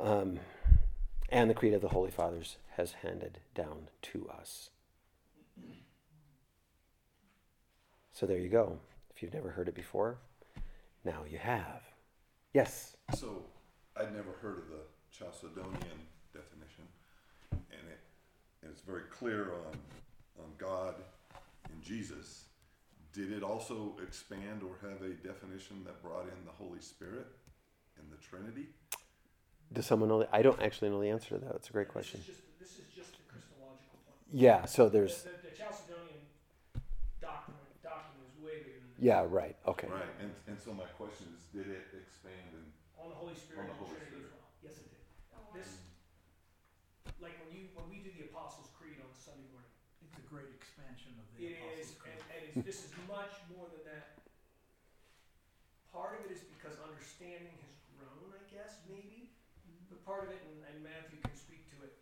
um, and the Creed of the Holy Fathers has handed down to us. So there you go. If you've never heard it before, now you have. Yes. So I'd never heard of the Chalcedonian definition, and it and it's very clear on on God and Jesus. Did it also expand or have a definition that brought in the Holy Spirit and the Trinity? Does someone know? The, I don't actually know the answer to that. That's a great question. This is just, this is just the Christological point. Yeah. So there's. The, the, the Chalcedonian doctrine, doctrine is way bigger than this. Yeah. Right. Okay. Right. And and so my question is, did it expand and On the Holy Spirit On the and Holy Trinity Spirit. as well. Yes, it did. Oh, wow. This, like when you, when we do the Apostles' Creed on Sunday morning, It's a great expansion of the It is, Apostles' Creed. and, and it's, this is much more than that. Part of it is because understanding has grown, I guess, maybe. Mm-hmm. But part of it, and, and Matthew can speak to it,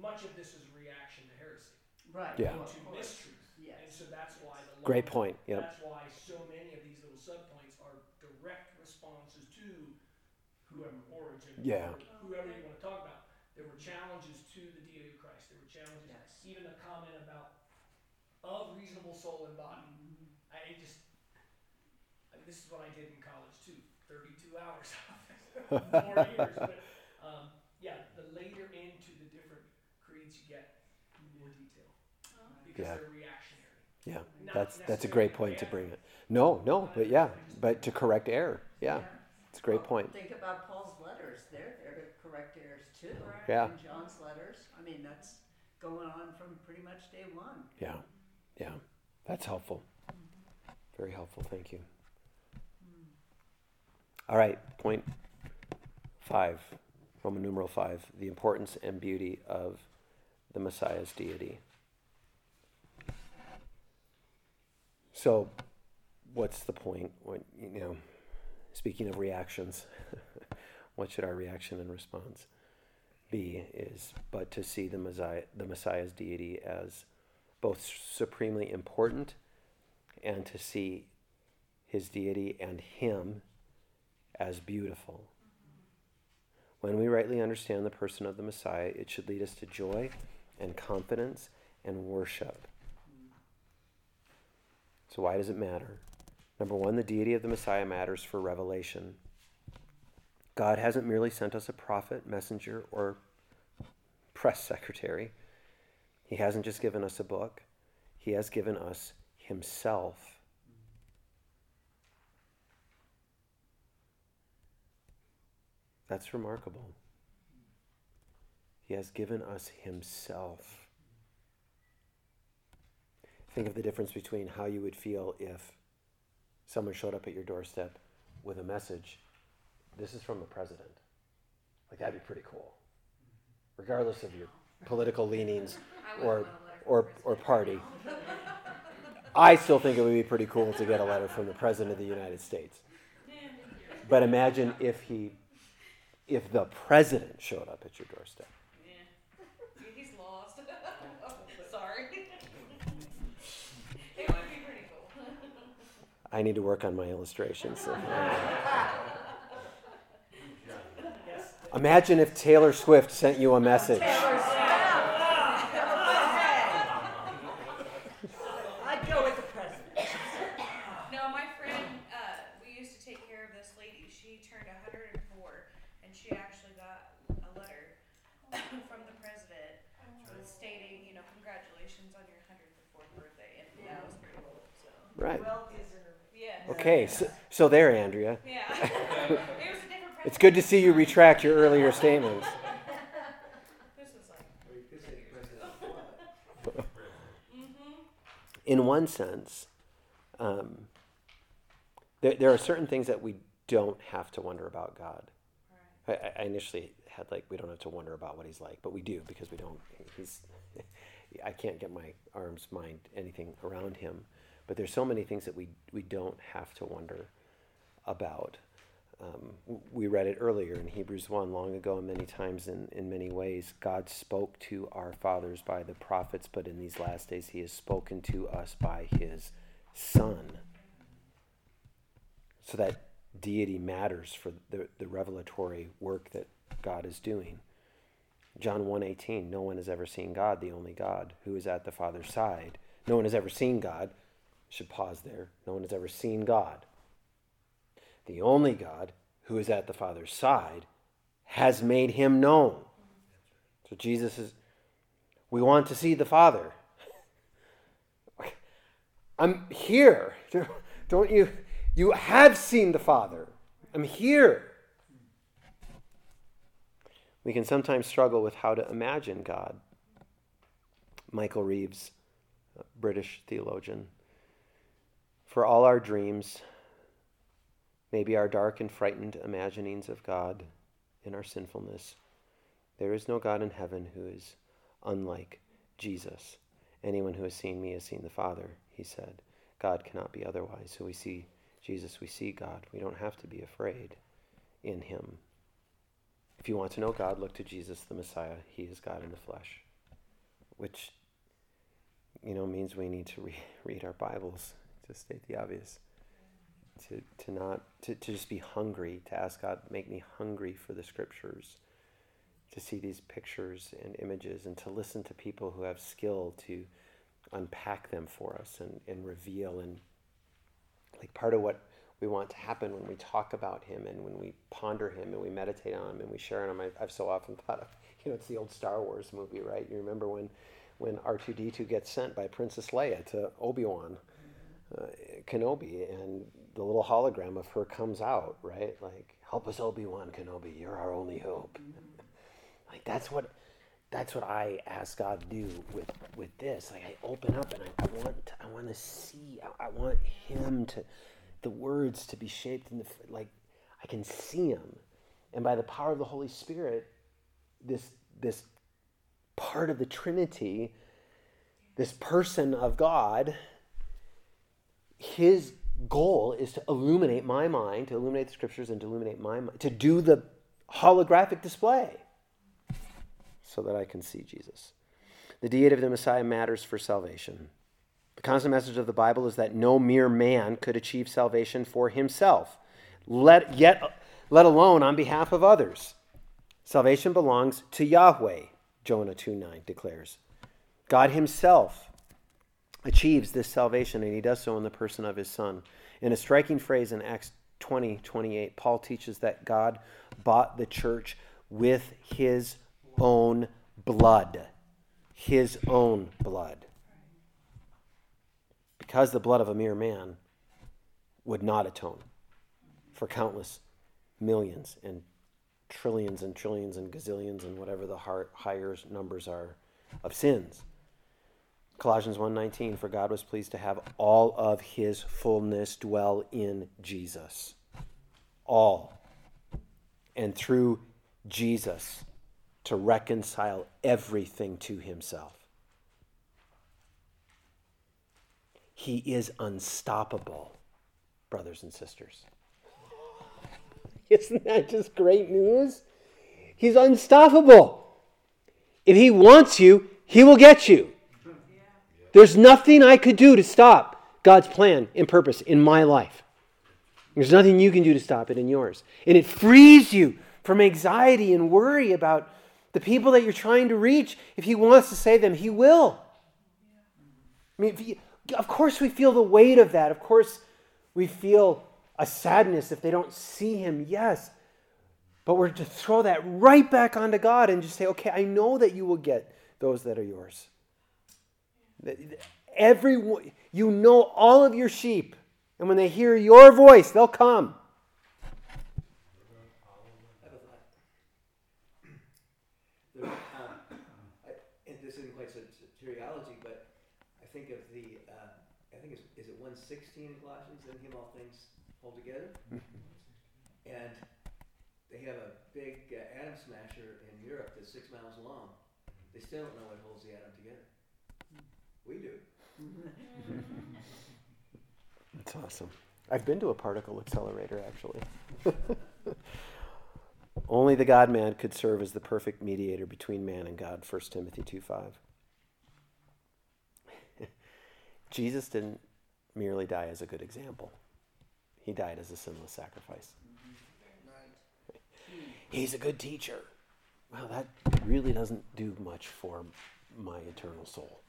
much of this is reaction to heresy, Right. Yeah. to of course. mistruth. And Yes. so that's why the Great long- point. Yep. That's why so many of these little subpoints are direct responses to whoever origin, Yeah. whoever you want to talk about. There were challenges to the deity of Christ. There were challenges, Yes. even a comment about of reasonable soul and body. Mhm. I it just, I mean, this is what I did in college too. Thirty-two hours of it, (laughs) more years. But um, yeah, the later into the different creeds you get, more detail Oh. because Yeah. they're reactionary. Yeah. Not That's that's a great point to bring it. No. No. But yeah. But to correct error. Yeah. It's a great Well, point. Think about Paul's letters. They're there to correct errors too. Right. Yeah. And John's letters. I mean, that's going on from pretty much day one. Yeah. Yeah. That's helpful. Very helpful. Thank you. Hmm. All right. Point five. Roman numeral five. The importance and beauty of the Messiah's deity. So, what's the point? What you know? Speaking of reactions, (laughs) what should our reaction and response be? Is but to see the Messiah, the Messiah's deity as both supremely important and to see his deity and him as beautiful. When we rightly understand the person of the Messiah, it should lead us to joy and confidence and worship. So, why does it matter? Number one, the deity of the Messiah matters for revelation. God hasn't merely sent us a prophet, messenger, or press secretary. He hasn't just given us a book, He has given us Himself. That's remarkable. He has given us Himself. Think of the difference between how you would feel if someone showed up at your doorstep with a message. This is from the president. Like, that'd be pretty cool. Regardless of your political leanings or, want a letter from or, or party. I still think it would be pretty cool to get a letter from the president of the United States. But imagine if he, if the president showed up at your doorstep. Yeah. He's lost. Sorry. it would be pretty cool. I need to work on my illustrations. (laughs) Imagine if Taylor Swift sent you a message. I'd go with the president. No, my friend, uh, we used to take care of this lady. She turned 104, and she actually got a letter from the president stating, you know, congratulations on your 104th birthday, and that was pretty cool. So, Right. Well deserved. yeah. Okay, so, so there, Andrea. Yeah. (laughs) it was a different. (laughs) It's good to see you retract your earlier statements. (laughs) This was like, Well, you could say President Flood. mm-hmm. in one sense, um, there, there are certain things that we don't have to wonder about God. Right. I, I initially had like we don't have to wonder about what he's like, but we do because we don't. He's. I can't get my arms, mind, anything around him. But there's so many things that we we don't have to wonder about. Um, we read it earlier in Hebrews 1 long ago and many times in, in many ways. God spoke to our fathers by the prophets, but in these last days he has spoken to us by his Son. So that deity matters for the, the revelatory work that God is doing. John 1:18 No one has ever seen God, the only God, who is at the Father's side. No one has ever seen God. Should pause there. No one has ever seen God. The only God who is at the Father's side has made him known. So Jesus is we want to see the Father. (laughs) I'm here. (laughs) Don't you? You have seen the Father. I'm here. We can sometimes struggle with how to imagine God. Michael Reeves, British theologian. For all our dreams, maybe our dark and frightened imaginings of God in our sinfulness, there is no God in heaven who is unlike Jesus. Anyone who has seen me has seen the Father, he said. God cannot be otherwise. So we see Jesus, we see God. We don't have to be afraid in him. If you want to know God, look to Jesus the Messiah. He is God in the flesh, which you know means we need to re- (laughs) read our Bibles to state the obvious. To, to not to, to just be hungry to ask god make me hungry for the scriptures to see these pictures and images and to listen to people who have skill to unpack them for us and, and reveal and like part of what we want to happen when we talk about him and when we ponder him and we meditate on him and we share on him. I've, I've so often thought of, (laughs) you know, it's the old Star Wars movie, right? You remember when, when R2D2 gets sent by Princess Leia to Obi-Wan uh, Kenobi and the little hologram of her comes out, right? Like, help us Obi-Wan Kenobi, you're our only hope. (laughs) like that's what that's what I ask God to do with with this. Like I open up and I, want I want to see. I, I, want Him to the words to be shaped in the like I can see Him, and by the power of the Holy Spirit, this this part of the Trinity, this person of God, His goal is to illuminate my mind, to illuminate the Scriptures, and to illuminate my mind, to do the holographic display so that I can see Jesus. The deity of the Messiah matters for salvation. The constant message of the Bible is that no mere man could achieve salvation for himself, let, yet, let alone on behalf of others. Salvation belongs to Yahweh, Jonah 2 9 declares. God Himself achieves this salvation, and He does so in the person of His Son. In a striking phrase in Acts 20 28, Paul teaches that God bought the church with His own blood. His own blood. Because the blood of a mere man would not atone for countless millions and trillions and trillions and gazillions and whatever the higher numbers are of sins. Colossians 1:19 for God was pleased to have all of his fullness dwell in Jesus. All. And through Jesus to reconcile everything to himself. He is unstoppable, brothers and sisters. (laughs) Isn't that just great news? He's unstoppable. If he wants you, he will get you. There's nothing I could do to stop God's plan and purpose in my life. There's nothing you can do to stop it in yours. And it frees you from anxiety and worry about the people that you're trying to reach, if He wants to save them, He will. I mean, he, of course, we feel the weight of that. Of course, we feel a sadness if they don't see Him, yes. But we're to throw that right back onto God and just say, okay, I know that you will get those that are yours. Every, you know all of your sheep, and when they hear your voice, they'll come. sixteen in Colossians, in him all things hold together. (laughs) and they have a big uh, atom smasher in Europe that's six miles long. They still don't know what holds the atom together. We do. Awesome. I've been to a particle accelerator actually. (laughs) Only the God man could serve as the perfect mediator between man and God, 1 Timothy 2 5. (laughs) Jesus didn't merely die as a good example. He died as a sinless sacrifice. he's a good teacher. Well, that really doesn't do much for my eternal soul.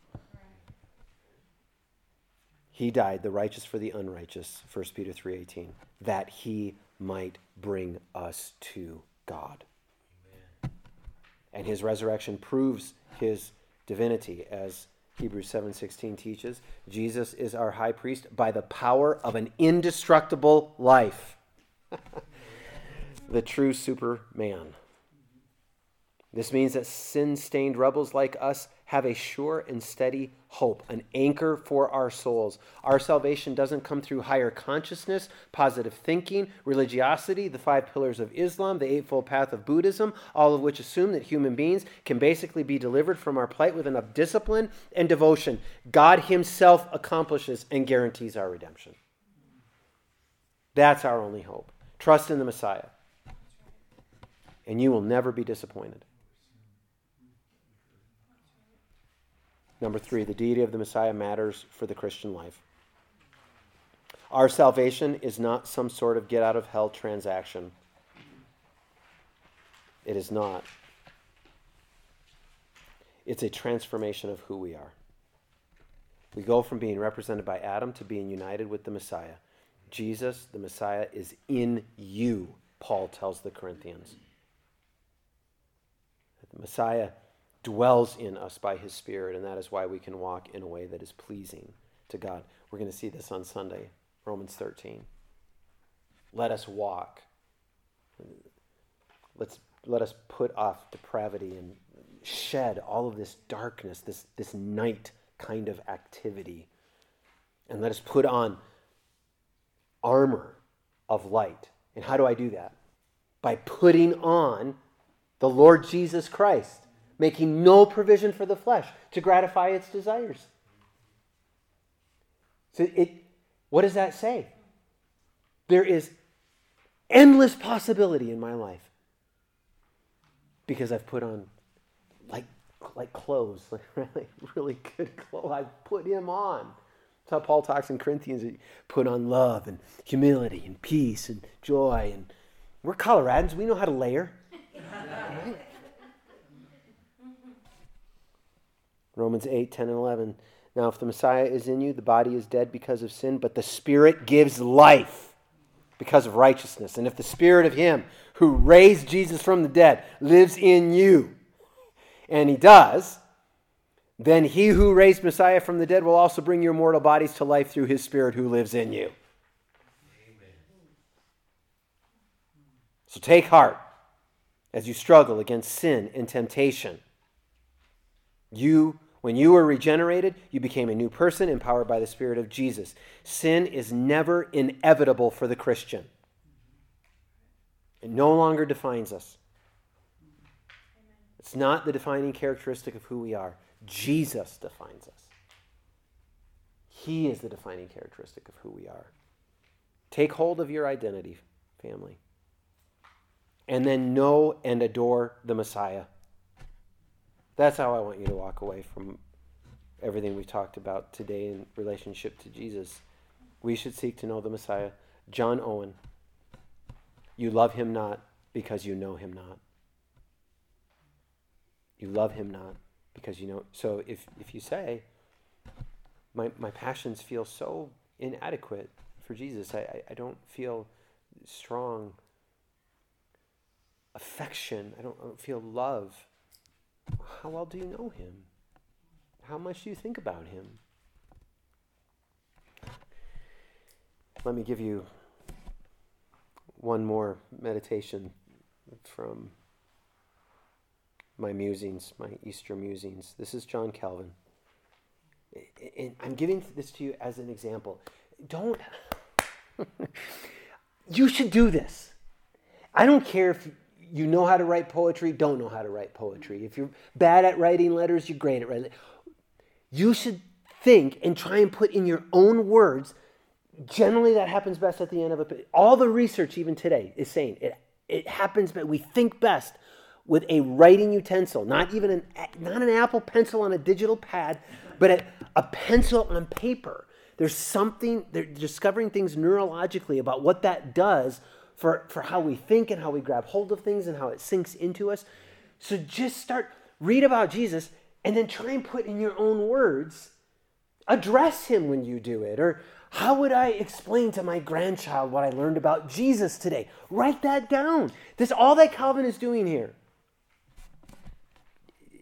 He died, the righteous for the unrighteous, 1 Peter 3:18, that he might bring us to God. Amen. And his resurrection proves his divinity as Hebrews 7:16 teaches. Jesus is our high priest by the power of an indestructible life. (laughs) the true superman. This means that sin stained rebels like us have a sure and steady hope, an anchor for our souls. Our salvation doesn't come through higher consciousness, positive thinking, religiosity, the five pillars of Islam, the eightfold path of Buddhism, all of which assume that human beings can basically be delivered from our plight with enough discipline and devotion. God Himself accomplishes and guarantees our redemption. That's our only hope. Trust in the Messiah, and you will never be disappointed. Number three, the deity of the Messiah matters for the Christian life. Our salvation is not some sort of get out of hell transaction. It is not. It's a transformation of who we are. We go from being represented by Adam to being united with the Messiah. Jesus, the Messiah, is in you, Paul tells the Corinthians. The Messiah dwells in us by his Spirit, and that is why we can walk in a way that is pleasing to God. We're going to see this on Sunday, Romans 13. Let us walk. Let's, let us put off depravity and shed all of this darkness, this, this night kind of activity. And let us put on armor of light. And how do I do that? By putting on the Lord Jesus Christ making no provision for the flesh to gratify its desires. So it what does that say? There is endless possibility in my life because I've put on like like clothes, (laughs) like really really good clothes. I've put him on. That's how Paul talks in Corinthians. Put on love and humility and peace and joy. And we're Coloradans. We know how to layer. (laughs) Romans 8, 10, and 11. Now, if the Messiah is in you, the body is dead because of sin, but the Spirit gives life because of righteousness. And if the Spirit of Him who raised Jesus from the dead lives in you, and He does, then He who raised Messiah from the dead will also bring your mortal bodies to life through His Spirit who lives in you. Amen. So take heart as you struggle against sin and temptation. You when you were regenerated, you became a new person empowered by the Spirit of Jesus. Sin is never inevitable for the Christian, it no longer defines us. It's not the defining characteristic of who we are. Jesus defines us. He is the defining characteristic of who we are. Take hold of your identity, family. And then know and adore the Messiah. That's how I want you to walk away from everything we talked about today in relationship to Jesus. We should seek to know the Messiah. John Owen, you love him not because you know him not. You love him not because you know. So if, if you say, my, my passions feel so inadequate for Jesus, I, I, I don't feel strong affection, I don't, I don't feel love how well do you know him? How much do you think about him? Let me give you one more meditation from my musings, my Easter musings. This is John Calvin. And I'm giving this to you as an example. Don't. (laughs) you should do this. I don't care if you know how to write poetry, don't know how to write poetry. If you're bad at writing letters, you're great at writing. You should think and try and put in your own words. Generally, that happens best at the end of a. All the research, even today, is saying it. It happens, but we think best with a writing utensil, not even an not an Apple pencil on a digital pad, but a, a pencil on paper. There's something they're discovering things neurologically about what that does for, for how we think and how we grab hold of things and how it sinks into us. So just start, read about Jesus, and then try and put in your own words, address him when you do it. Or how would I explain to my grandchild what I learned about Jesus today? Write that down. This all that Calvin is doing here.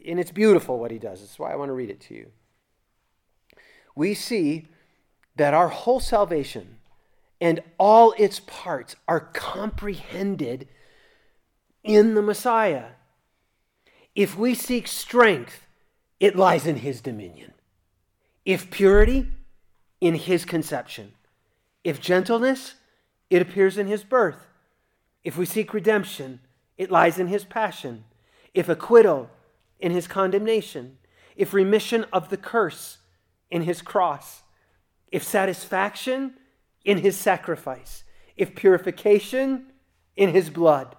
And it's beautiful what he does. That's why I want to read it to you. We see that our whole salvation and all its parts are comprehended in the Messiah. If we seek strength, it lies in his dominion. If purity, in his conception. If gentleness, it appears in his birth. If we seek redemption, it lies in his passion. If acquittal, in his condemnation. If remission of the curse, in his cross. If satisfaction, in his sacrifice. If purification, in his blood.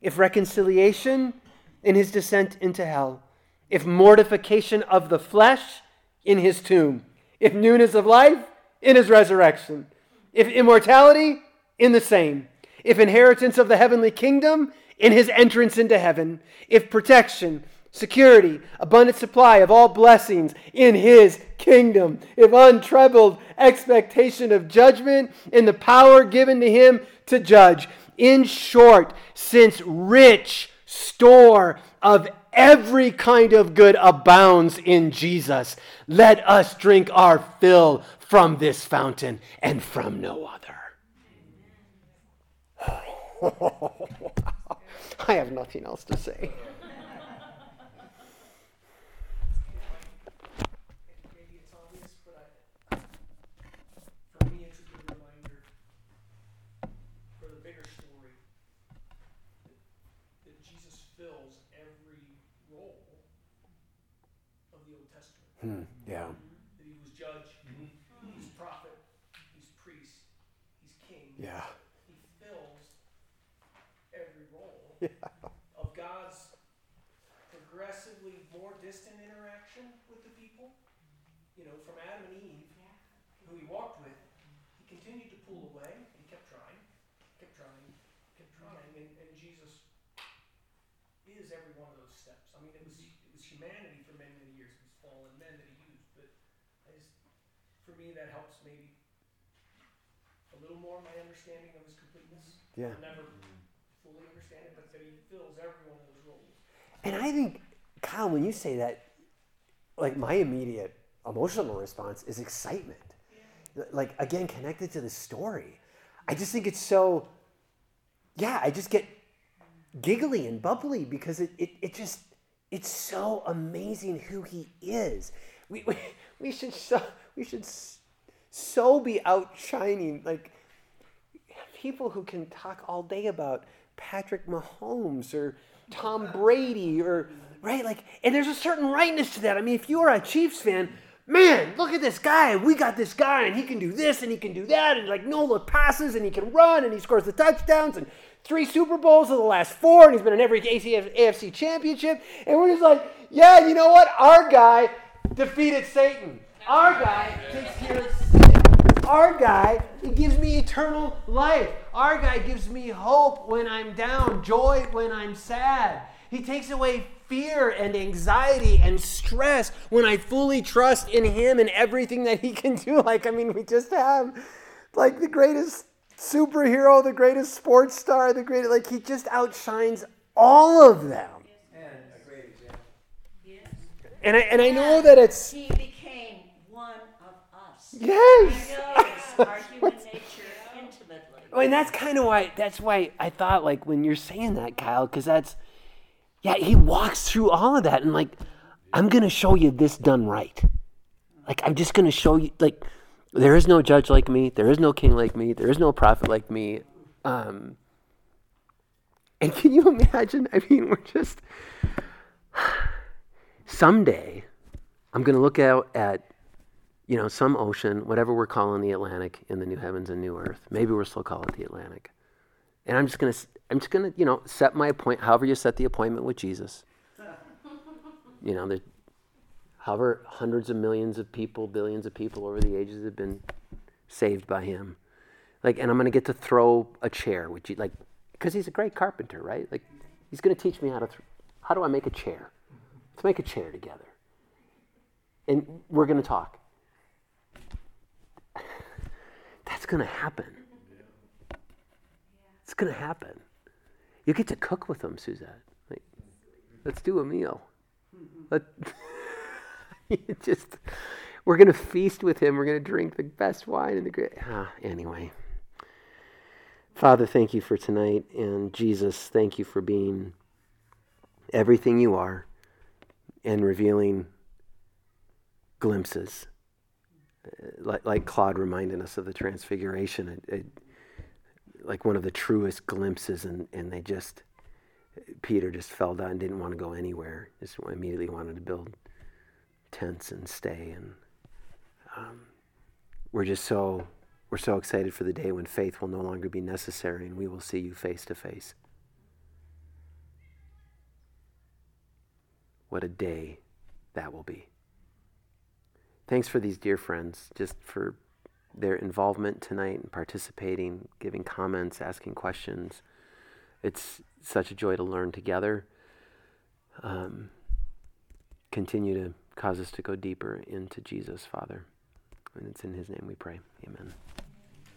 If reconciliation, in his descent into hell. If mortification of the flesh, in his tomb. If newness of life, in his resurrection. If immortality, in the same. If inheritance of the heavenly kingdom, in his entrance into heaven. If protection, security, abundant supply of all blessings in his kingdom. If untroubled expectation of judgment, in the power given to him to judge. In short, since rich store of every kind of good abounds in Jesus. Let us drink our fill from this fountain and from no other. (laughs) I have nothing else to say. Maybe it's obvious, but I, for me, it's a good reminder for the bigger story that, that Jesus fills every role of the Old Testament. Hmm, yeah. That he was judge, he's prophet, he's priest, he's king. Yeah. He fills every role (laughs) Yeah. of God's progressively more distant interaction with the people. You know, from Adam and Eve, who he walked with, he continued to pull away. He kept trying, kept trying, kept trying, and, and Jesus is every one of those steps. I mean, it was it was humanity for many many years. It was fallen men that he used, but I just, for me, that helps maybe a little more my understanding of his completeness. Yeah. I'll never fully understand it, but that he fills every one of those roles. And I think, Kyle, when you say that, like my immediate emotional response is excitement. Like, again, connected to the story. I just think it's so, yeah, I just get giggly and bubbly because it, it, it just, it's so amazing who he is. We, (laughs) we, we should so, we should so be outshining, like, people who can talk all day about Patrick Mahomes or Tom Brady or right like and there's a certain rightness to that. I mean, if you are a Chiefs fan, man, look at this guy. We got this guy and he can do this and he can do that and like no-look passes and he can run and he scores the touchdowns and three Super Bowls of the last four and he's been in every AFC championship and we're just like, yeah, you know what? Our guy defeated Satan. Our guy takes care of. Our guy, he gives me eternal life. Our guy gives me hope when I'm down, joy when I'm sad. He takes away fear and anxiety and stress when I fully trust in him and everything that he (laughs) can do. Like, I mean, we just have like the greatest superhero, the greatest sports star, the greatest, like, he just outshines all of them. And a great example. Yes. And I, and I know that it's, He became one of us. Yes. Our (laughs) human nature intimately. Oh, and that's kind of why that's why I thought like when you're saying that, Kyle, because that's yeah, he walks through all of that and like I'm gonna show you this done right. Like I'm just gonna show you like there is no judge like me, there is no king like me, there is no prophet like me. Um and (laughs) can you imagine? I mean, we're just (sighs) someday I'm gonna look out at you know, some ocean, whatever we're calling the Atlantic in the new heavens and new earth. Maybe we're still calling it the Atlantic. And I'm just gonna, I'm just gonna, you know, set my appoint. However you set the appointment with Jesus. (laughs) You know, however hundreds of millions of people, billions of people over the ages have been saved by Him. Like, and I'm going to get to throw a chair, which you like, because he's a great carpenter, right? Like, he's going to teach me how to, th- how do I make a chair? Let's make a chair together. And we're going to talk. That's going to happen. It's going to happen. You get to cook with them, Suzette. Like, let's do a meal. Let, (laughs) just, we're going to feast with him. We're going to drink the best wine and the great. Ah, anyway. Father, thank you for tonight. And Jesus, thank you for being everything you are and revealing glimpses. Like, like Claude reminded us of the Transfiguration, it, it, like one of the truest glimpses, and, and they just, Peter just fell down and didn't want to go anywhere. Just immediately wanted to build tents and stay. And um, we're just so we're so excited for the day when faith will no longer be necessary and we will see you face to face. What a day that will be. Thanks for these dear friends, just for their involvement tonight and participating, giving comments, asking questions. It's such a joy to learn together. Um, continue to cause us to go deeper into Jesus, Father. And it's in His name we pray. Amen.